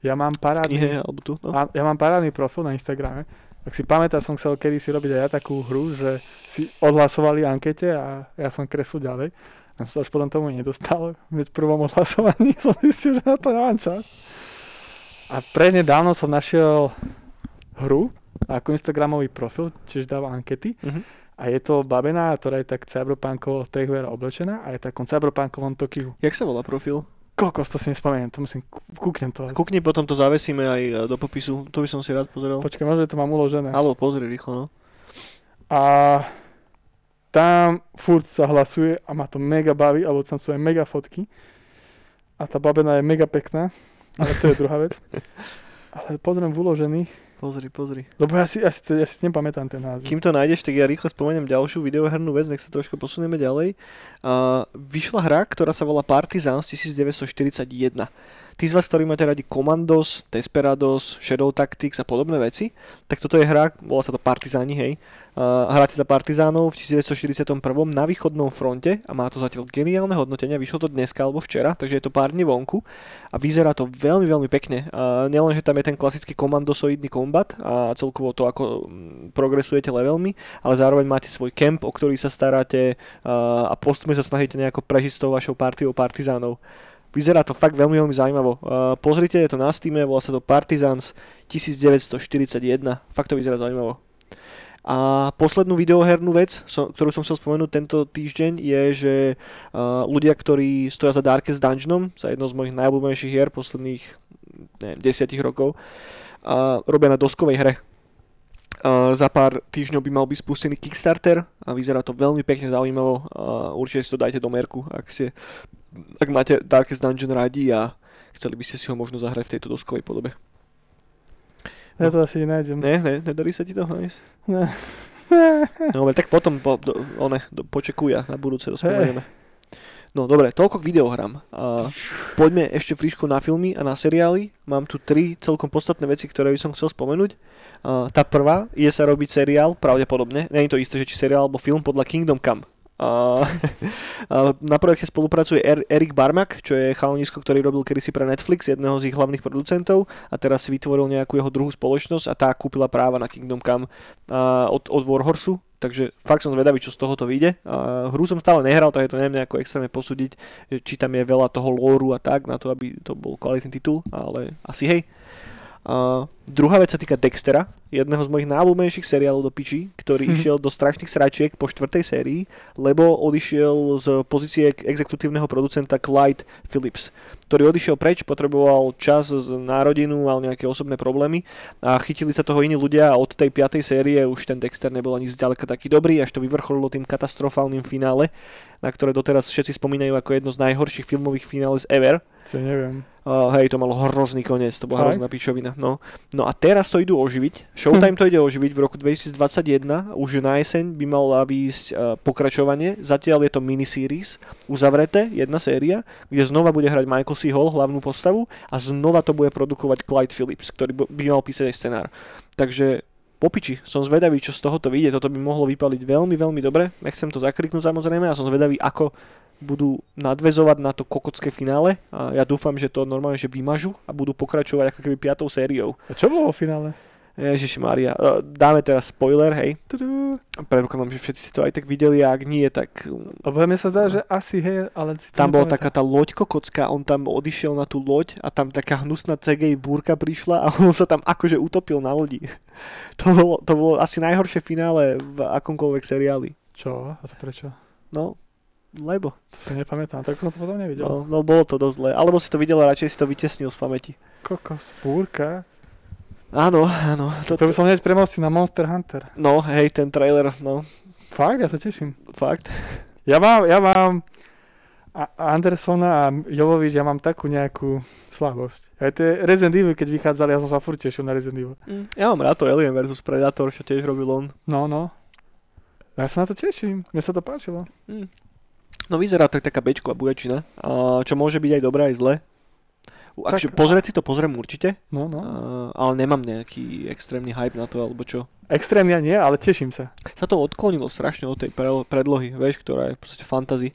A: Ja mám parádny,
B: knihe alebo tu. No.
A: ja mám parádny profil na Instagrame. Ak si pamätáš, som chcel kedy si robiť aj ja takú hru, že si odhlasovali ankete a ja som kreslil ďalej. A som sa až potom tomu nedostal. V prvom odhlasovaní *laughs* som zistil, že na to nemám čas. A prednedávno som našiel hru ako Instagramový profil, čiže dáva ankety.
B: Mhm.
A: A je to babená, ktorá je tak cyberpunkovo techwear oblečená a je takom cyberpunkovom Tokiu.
B: Jak sa volá profil?
A: Kokos, to si nespomeniem, to musím, kú- kúknem to.
B: Kukni, potom to zavesíme aj e, do popisu, to by som si rád pozrel.
A: Počkaj, možno to mám uložené.
B: Halo, pozri rýchlo, no.
A: A tam furt sa hlasuje a ma to mega baví, alebo tam sú aj mega fotky. A tá babena je mega pekná, ale to je druhá vec. *laughs* Ale pozriem v uložených,
B: Pozri, pozri.
A: lebo ja si, ja si, ja si nepamätám ten názov.
B: Kým to nájdeš, tak ja rýchle spomeniem ďalšiu videohernú vec, nech sa trošku posunieme ďalej. Uh, vyšla hra, ktorá sa volá Partizans 1941. tí z vás, ktorí máte radi Commandos, Desperados, Shadow Tactics a podobné veci, tak toto je hra, volá sa to Partizáni, hej. Uh, hráte za partizánov v 1941. na východnom fronte a má to zatiaľ geniálne hodnotenia, vyšlo to dneska alebo včera, takže je to pár dní vonku a vyzerá to veľmi, veľmi pekne. Uh, nielen, že tam je ten klasický komandosoidný kombat a celkovo to, ako mm, progresujete levelmi, ale zároveň máte svoj kemp, o ktorý sa staráte uh, a postupne sa snažíte nejako prežiť s tou vašou partiou partizánov. Vyzerá to fakt veľmi, veľmi zaujímavo. Uh, pozrite, je to na Steam, volá sa to Partisans 1941. Fakt to vyzerá zaujímavo. A poslednú videohernú vec, ktorú som chcel spomenúť tento týždeň, je, že uh, ľudia, ktorí stoja za Darkest Dungeonom, za jednou z mojich najobľúbenejších hier posledných neviem, desiatich rokov, uh, robia na doskovej hre. Uh, za pár týždňov by mal byť spustený Kickstarter a vyzerá to veľmi pekne zaujímavo. Uh, určite si to dajte do merku, ak, si, ak máte Darkest Dungeon radi a chceli by ste si ho možno zahrať v tejto doskovej podobe.
A: Ja to asi nenájdem.
B: Ne, ne, nedarí sa ti to nájsť?
A: Ne.
B: No, dobre, tak potom po, do, one, do, počekuj a na budúce to spomenieme. No dobre, toľko k videohrám. A poďme ešte friško na filmy a na seriály. Mám tu tri celkom podstatné veci, ktoré by som chcel spomenúť. A tá prvá je sa robiť seriál, pravdepodobne. Je to isté, že či seriál alebo film podľa Kingdom Come. Na projekte spolupracuje er, Erik Barmak, čo je chalanisko, ktorý robil kedysi pre Netflix, jedného z ich hlavných producentov a teraz si vytvoril nejakú jeho druhú spoločnosť a tá kúpila práva na Kingdom Come od, od Warhorsu, takže fakt som zvedavý, čo z tohoto vyjde. A hru som stále nehral, tak to neviem nejako extrémne posúdiť, či tam je veľa toho lóru a tak, na to, aby to bol kvalitný titul, ale asi hej. A druhá vec sa týka Dextera, jedného z mojich najobľúbenejších seriálov do piči, ktorý išiel do strašných sračiek po štvrtej sérii, lebo odišiel z pozície exekutívneho producenta Clyde Phillips, ktorý odišiel preč, potreboval čas na rodinu, mal nejaké osobné problémy a chytili sa toho iní ľudia a od tej piatej série už ten Dexter nebol ani zďaleka taký dobrý, až to vyvrcholilo tým katastrofálnym finále, na ktoré doteraz všetci spomínajú ako jedno z najhorších filmových finále ever.
A: To neviem.
B: Uh, hej, to malo hrozný koniec, to bola hrozná pičovina. No. no a teraz to idú oživiť. Showtime *laughs* to ide oživiť v roku 2021. Už na jeseň by malo výjsť uh, pokračovanie. Zatiaľ je to miniseries, uzavreté, jedna séria, kde znova bude hrať Michael C. Hall hlavnú postavu a znova to bude produkovať Clyde Phillips, ktorý by mal písať aj scenár. Takže popiči, som zvedavý, čo z tohoto vyjde. Toto by mohlo vypaliť veľmi, veľmi dobre. Nechcem to zakriknúť samozrejme a som zvedavý, ako budú nadvezovať na to kokocké finále a ja dúfam, že to normálne že vymažu a budú pokračovať ako keby piatou sériou.
A: A čo bolo vo finále?
B: Ježiši Maria, e, dáme teraz spoiler, hej. Predpokladám, že všetci si to aj tak videli a ak nie, tak...
A: Lebo mne sa zdá, že asi hej, ale... Si
B: tam bola taká tá loď kokocká, on tam odišiel na tú loď a tam taká hnusná CGI búrka prišla a *laughs* on sa tam akože utopil na lodi. *laughs* To bolo, to bolo asi najhoršie finále v akomkoľvek seriáli.
A: Čo? A to prečo?
B: No, lebo.
A: To nepamätám, tak som to potom nevidel.
B: No, no bolo to dosť zle. Alebo si to videl a radšej si to vytesnil z pamäti.
A: Kokos, búrka.
B: Áno, áno.
A: To, to by som hneď premostil na Monster Hunter.
B: No, hej, ten trailer, no.
A: Fakt, ja sa teším.
B: Fakt.
A: Ja mám, ja mám a Andersona a Jovovič, ja mám takú nejakú slabosť. Aj tie Resident Evil, keď vychádzali, ja som sa furt tešil na Resident Evil.
B: Mm, ja mám rád to Alien vs Predator, čo tiež robil on.
A: No, no. Ja sa na to teším, mne sa to páčilo.
B: Mm. No vyzerá tak taká bečková buječina, čo môže byť aj dobré, aj zle. Akže, tak, pozrieť si to pozriem určite,
A: no, no.
B: Uh, ale nemám nejaký extrémny hype na to, alebo čo.
A: Extrémne nie, ale teším sa.
B: Sa to odklonilo strašne od tej predlohy, vieš, ktorá je podstate fantasy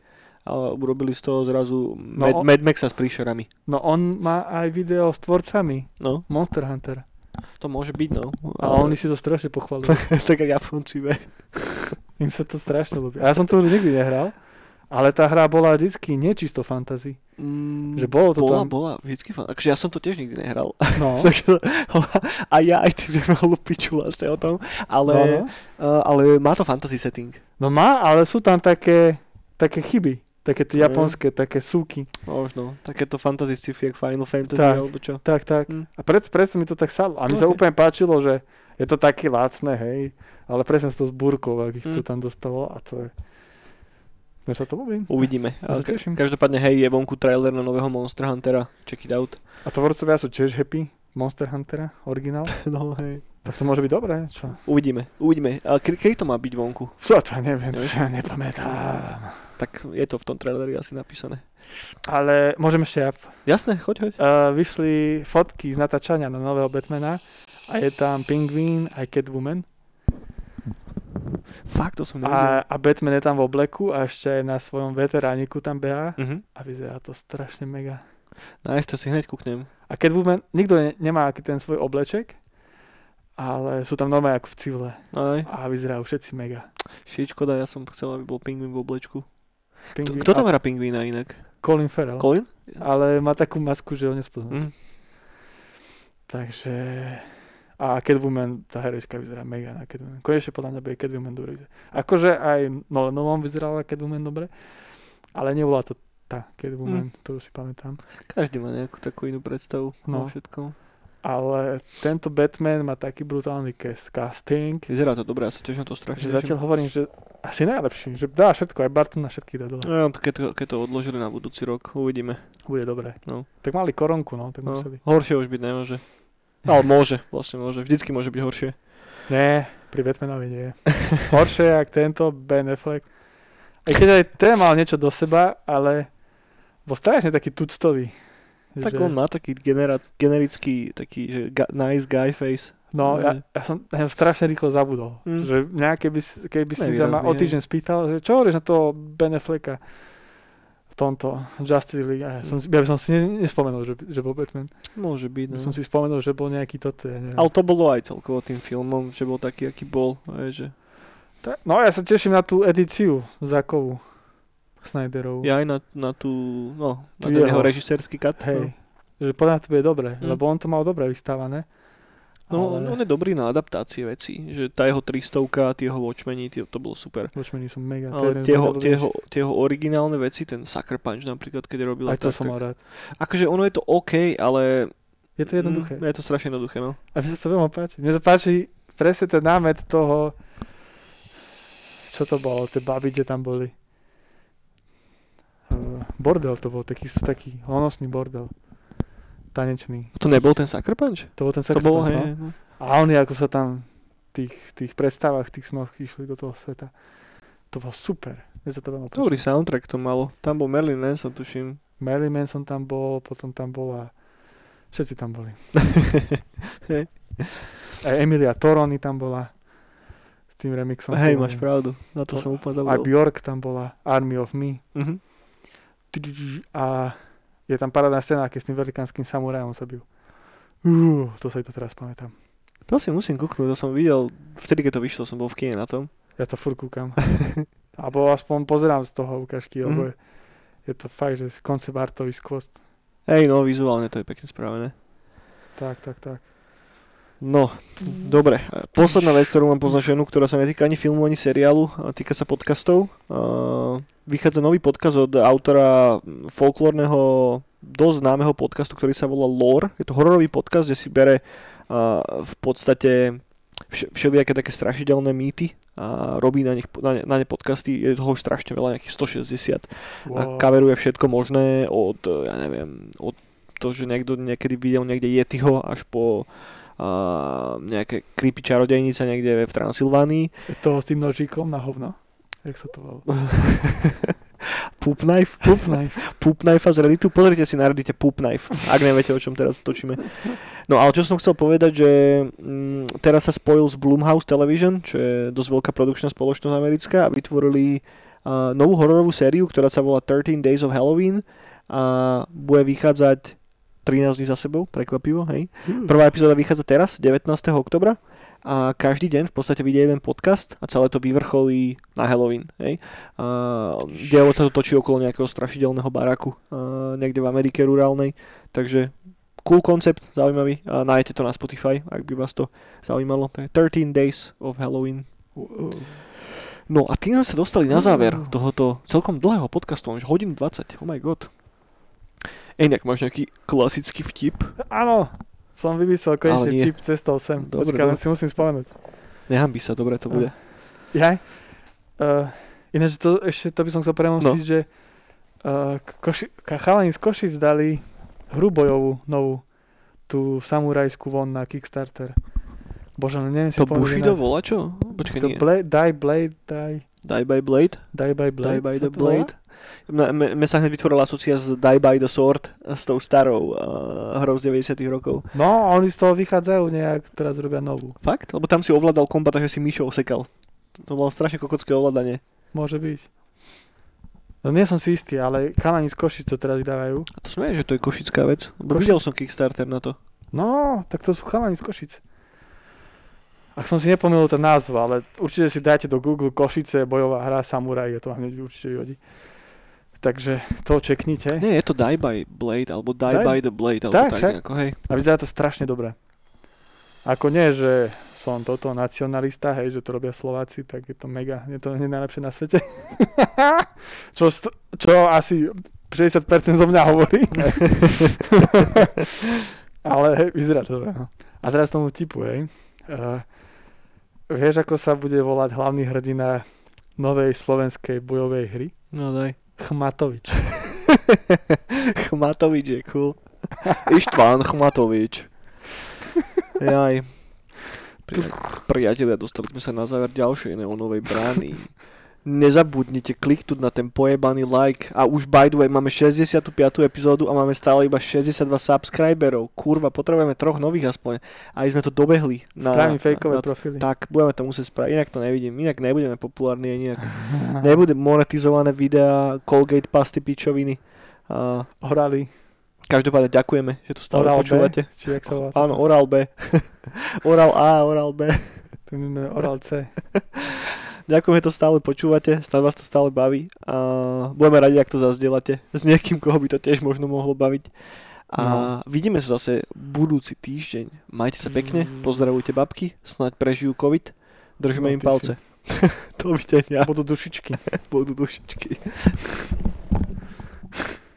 B: ale urobili z toho zrazu no Mad, on, Mad Maxa s príšerami.
A: No on má aj video s tvorcami.
B: No.
A: Monster Hunter.
B: To môže byť, no.
A: Ale... A oni si to strašne pochválili. *laughs*
B: tak ako Japonci, ve.
A: Im sa to strašne ľúbi. A ja som to nikdy nehral. Ale tá hra bola vždycky nečisto fantasy.
B: Mm,
A: že bolo to
B: bola,
A: tam...
B: bola, vždycky fan... Akože ja som to tiež nikdy nehral.
A: No. *laughs*
B: a ja aj ty sme malú piču vlastne o tom. Ale, no, no. Uh, ale má to fantasy setting.
A: No má, ale sú tam také, také chyby. Také tie japonské, mm. také súky.
B: Možno. Takéto fantasy sci-fi, Final Fantasy,
A: tak,
B: alebo čo.
A: Tak, tak. Mm. A pred, predsa mi to tak sadlo. A mi okay. sa úplne páčilo, že je to také lácne, hej. Ale presne s tou zbúrkou, akých mm. to tam dostalo a to je... Mne sa to ľúbi.
B: Uvidíme.
A: Ja sa teším.
B: Každopádne, hej, je vonku trailer na nového Monster Huntera. Check it out.
A: A tvorcovia sú tiež happy? Monster Huntera, originál? *laughs*
B: no, hej.
A: Tak to môže byť dobré, čo?
B: Uvidíme, uvidíme. Ale ke- kedy to má byť vonku?
A: Čo, to neviem, to ja nepamätám.
B: Tak je to v tom traileri asi napísané.
A: Ale môžem ešte ja.
B: Jasné, choď, choď.
A: Uh, vyšli fotky z natáčania na nového Batmana a je tam Penguin aj Catwoman.
B: Fakt, to som nevidel.
A: A, a Batman je tam v obleku a ešte aj na svojom veterániku tam beha
B: Mhm.
A: a vyzerá to strašne mega.
B: Nice, to si hneď kúknem.
A: A Catwoman, nikto ne, nemá ten svoj obleček, ale sú tam normálne ako v civile
B: Aj,
A: a vyzerajú všetci mega.
B: shit, škoda, ja som chcel, aby bol pingvín v oblečku. Kto,
A: Penguin,
B: kto tam hrá pingvína inak?
A: Colin Farrell.
B: Colin?
A: ale má takú masku, že ho nespoznám.
B: Mm.
A: Takže... A Catwoman, tá herečka vyzerá mega na Catwoman. Konečne podľa mňa bude Catwoman dobre. Akože aj Nolanovom vyzerala Catwoman dobre, ale nebola to tá Catwoman, mm. to si pamätám.
B: Každý má nejakú takú inú predstavu no. o všetkom.
A: Ale tento Batman má taký brutálny cast, casting,
B: Vyzerá to dobre, ja sa tiež na to strašne
A: zatiaľ hovorím, že asi najlepší, že dá všetko, aj Barton na všetky dá dole.
B: No, keď, to, keď to odložili na budúci rok, uvidíme.
A: Bude dobré.
B: No.
A: Tak mali koronku, no, tak
B: No.
A: museli.
B: Horšie už byť nemôže. Ale môže, vlastne môže. Vždycky môže byť horšie.
A: Nie, pri Batmanovi nie. *laughs* Horšie, jak tento Ben Affleck. Aj keď aj ten mal niečo do seba, ale bol strašne taký tuctový.
B: Tak
A: Že-
B: on má taký genera- generický, taký, že ga- nice guy face.
A: No,
B: Ne.
A: ja, ja som na ňom strašne rýchlo zabudol.
B: Mm.
A: Že mňa, keby, keby si sa ma o týždeň spýtal, že čo hovoríš na toho Ben Afflecka v tomto Justice League. Ja, som, ja by som si ne, nespomenul, že, že bol Batman.
B: Môže byť, no.
A: som si spomenul, že bol nejaký toto, ja neviem.
B: Ale to bolo aj celkovo tým filmom, že bol taký, aký bol. Aj, že...
A: Ta, no ja sa teším na tú edíciu Zakovú. Snyderovú.
B: Ja aj na, na tú, no, na ten
A: jeho.
B: režisérsky cut.
A: Hej. Že podľa to bude dobre,
B: Mm.
A: lebo on to mal dobre vystávané.
B: No,
A: ale...
B: on je dobrý na adaptácie veci. Že tá jeho 300, tie jeho Watchmeni, tie, to bolo super.
A: Watchmeni sú mega.
B: Ale tie jeho, tie, jeho, tie jeho originálne veci, ten Sucker Punch napríklad, keď robil
A: Aj to
B: tak,
A: som
B: tak,
A: mal rád.
B: Akože ono je to OK, ale...
A: Je to jednoduché.
B: Mm, je to strašne jednoduché, no.
A: A mne sa to veľmi páči. Mne sa páči presne ten námet toho, čo to bolo, tie baby, kde tam boli. Uh, bordel to bol, taký, taký honosný bordel. Tanečný.
B: To nebol ten Sucker Punch?
A: To bol ten
B: To
A: Sucker Punch,
B: hej,
A: no?
B: no.
A: A oni ako sa tam v tých, tých predstavách, tých snoch išli do toho sveta. To bolo super. Sa to veľmi.
B: Dobrý soundtrack to malo. Tam bol Merlin Manson, tuším.
A: Marilyn Manson tam bol, potom tam bola... Všetci tam boli. *laughs* Aj Emilia Toroni tam bola. S tým remixom.
B: Hej, máš pravdu. Na to
A: To-
B: som úplne zabudol.
A: Bjork tam bola. Army of Me.
B: Mhm.
A: A je tam parádna scéna, keď s tým velikánskym samurajom sa bijú. Uh, to sa to teraz pamätám.
B: To si musím kúknúť, to som videl, vtedy keď to vyšlo, som bol v kine na tom.
A: Ja to furt kúkam. *laughs* Alebo aspoň pozerám z toho ukážky, lebo
B: Mhm.
A: je, je to fakt, že koncept artový skvost.
B: Hej, no, vizuálne to je pekne spravené.
A: Tak, tak, tak.
B: No, dobre. Posledná vec, ktorú mám poznačenú, ktorá sa netýka ani filmu, ani seriálu, a týka sa podcastov. Uh, vychádza nový podcast od autora folklórneho, dosť známeho podcastu, ktorý sa volá Lore. Je to hororový podcast, kde si bere uh, v podstate vš- všelijaké také strašidelné mýty a robí na, nich, na, ne, na ne podcasty. Je toho už strašne veľa, nejakých 160 a
A: Wow.
B: kaveruje všetko možné od, ja neviem, od to, že niekto niekedy videl niekde Yetiho až po uh, nejaké creepy čarodejnice niekde v Transylvánii.
A: To s tým nožíkom na hovno? Jak sa to volá? *laughs*
B: Poop Knife.
A: Poop knife. *laughs*
B: Poop Knife z Redditu. Pozrite si na Reddite Poop Knife, ak neviete, o čom teraz točíme. No ale čo som chcel povedať, že mm, teraz sa spojil s Blumhouse Television, čo je dosť veľká produkčná spoločnosť americká a vytvorili uh, novú hororovú sériu, ktorá sa volá 13 Days of Halloween a bude vychádzať 13 dní za sebou, prekvapivo, hej. Prvá epizóda vychádza teraz, 19. oktobra a každý deň v podstate vyjde jeden podcast a celé to vyvrcholí na Halloween. Hej. A dielo sa to točí okolo nejakého strašidelného baraku a niekde v Amerike rurálnej, takže cool koncept, zaujímavý a nájdete to na Spotify, ak by vás to zaujímalo. To je 13 Days of Halloween. No a tým sme sa dostali na záver tohoto celkom dlhého podcastu, už hodinu 20, oh my god. Inak máš nejaký klasický vtip?
A: Áno, som vymyslel konečne čip cestou sem.
B: Dobre,
A: Počkaj, si musím spomenúť.
B: Nechám by sa, dobre to bude.
A: Jaj? Uh, ináč to, ešte to by som chcel premostiť,
B: No.
A: že uh, koši, chalani z Košic dali hru bojovú, novú, tú samurajskú von na Kickstarter. Bože, no neviem si
B: To Bushido volá čo? Počkaj,
A: To
B: nie.
A: Blade, Die, Blade, Die.
B: Die by Blade?
A: Die by Blade.
B: Die by the? Blade. Mne sa hneď vytvorila asociácia s Die by the Sword, s tou starou uh, hrou z 90 rokov.
A: No, oni z toho vychádzajú nejak, teraz robia novú.
B: Fakt? Lebo tam si ovládal kombat, takže si myšou sekal. To bolo strašne kokocké ovládanie.
A: Môže byť. No nie som si istý, ale chalani z Košic to teraz vydávajú.
B: A to sme, že to je košická vec. Bo
A: Košic-
B: videl som Kickstarter na to.
A: No, tak to sú chalani z Košic. Ak som si nepomýlil ten názov, ale určite si dajte do Google Košice, bojová hra Samurai, je to vám hneď určite vyhodí. Takže to čeknite.
B: Nie, je to Die by Blade, alebo Die,
A: Die-
B: by the Blade, alebo
A: Tak,
B: tak, nejako, hej.
A: A vyzerá to strašne dobre. Ako nie, že som toto nacionalista, hej, že to robia Slováci, tak je to mega, je to najlepšie na svete. *laughs* čo, čo asi 60% zo mňa hovorí. *laughs* Ale hej, vyzerá to dobre. no. A teraz tomu typu, hej. Uh, vieš, ako sa bude volať hlavný hrdina novej slovenskej bojovej hry?
B: No daj.
A: Chmatovič. *laughs*
B: Chmatovič je cool. Ištván Chmatovič. Jaj. Pri- Priatelia, dostali sme sa na záver ďalšej neonovej brány. *laughs* Nezabudnite kliknúť na ten pojebaný like a už by the way máme 65. epizódu a máme stále iba 62 subscriberov. Kurva, potrebujeme troch nových aspoň. A sme to dobehli. Na,
A: Spravím fejkové
B: na,
A: profily.
B: tak, budeme to musieť spraviť, inak to nevidím, inak nebudeme populárni inak. *laughs* Nebude monetizované videá, Colgate pasty pičoviny. A
A: Horali.
B: každopádne ďakujeme, že to stále
A: Oral B.
B: počúvate.
A: Či jak sa volá? *laughs*
B: Áno, Oral B. *laughs* oral A, Oral B.
A: To máme Oral C.
B: Ďakujeme, to stále počúvate, stále vás to stále baví a budeme radi, ak to zazdielate s niekým, koho by to tiež možno mohlo baviť. A
A: No.
B: vidíme sa zase budúci týždeň. Majte sa pekne,
A: Mm.
B: pozdravujte babky, snáď prežijú COVID, držíme
A: No,
B: im palce. *laughs* Dovidenia,
A: Budú dušičky. *laughs*
B: budú dušičky. *laughs*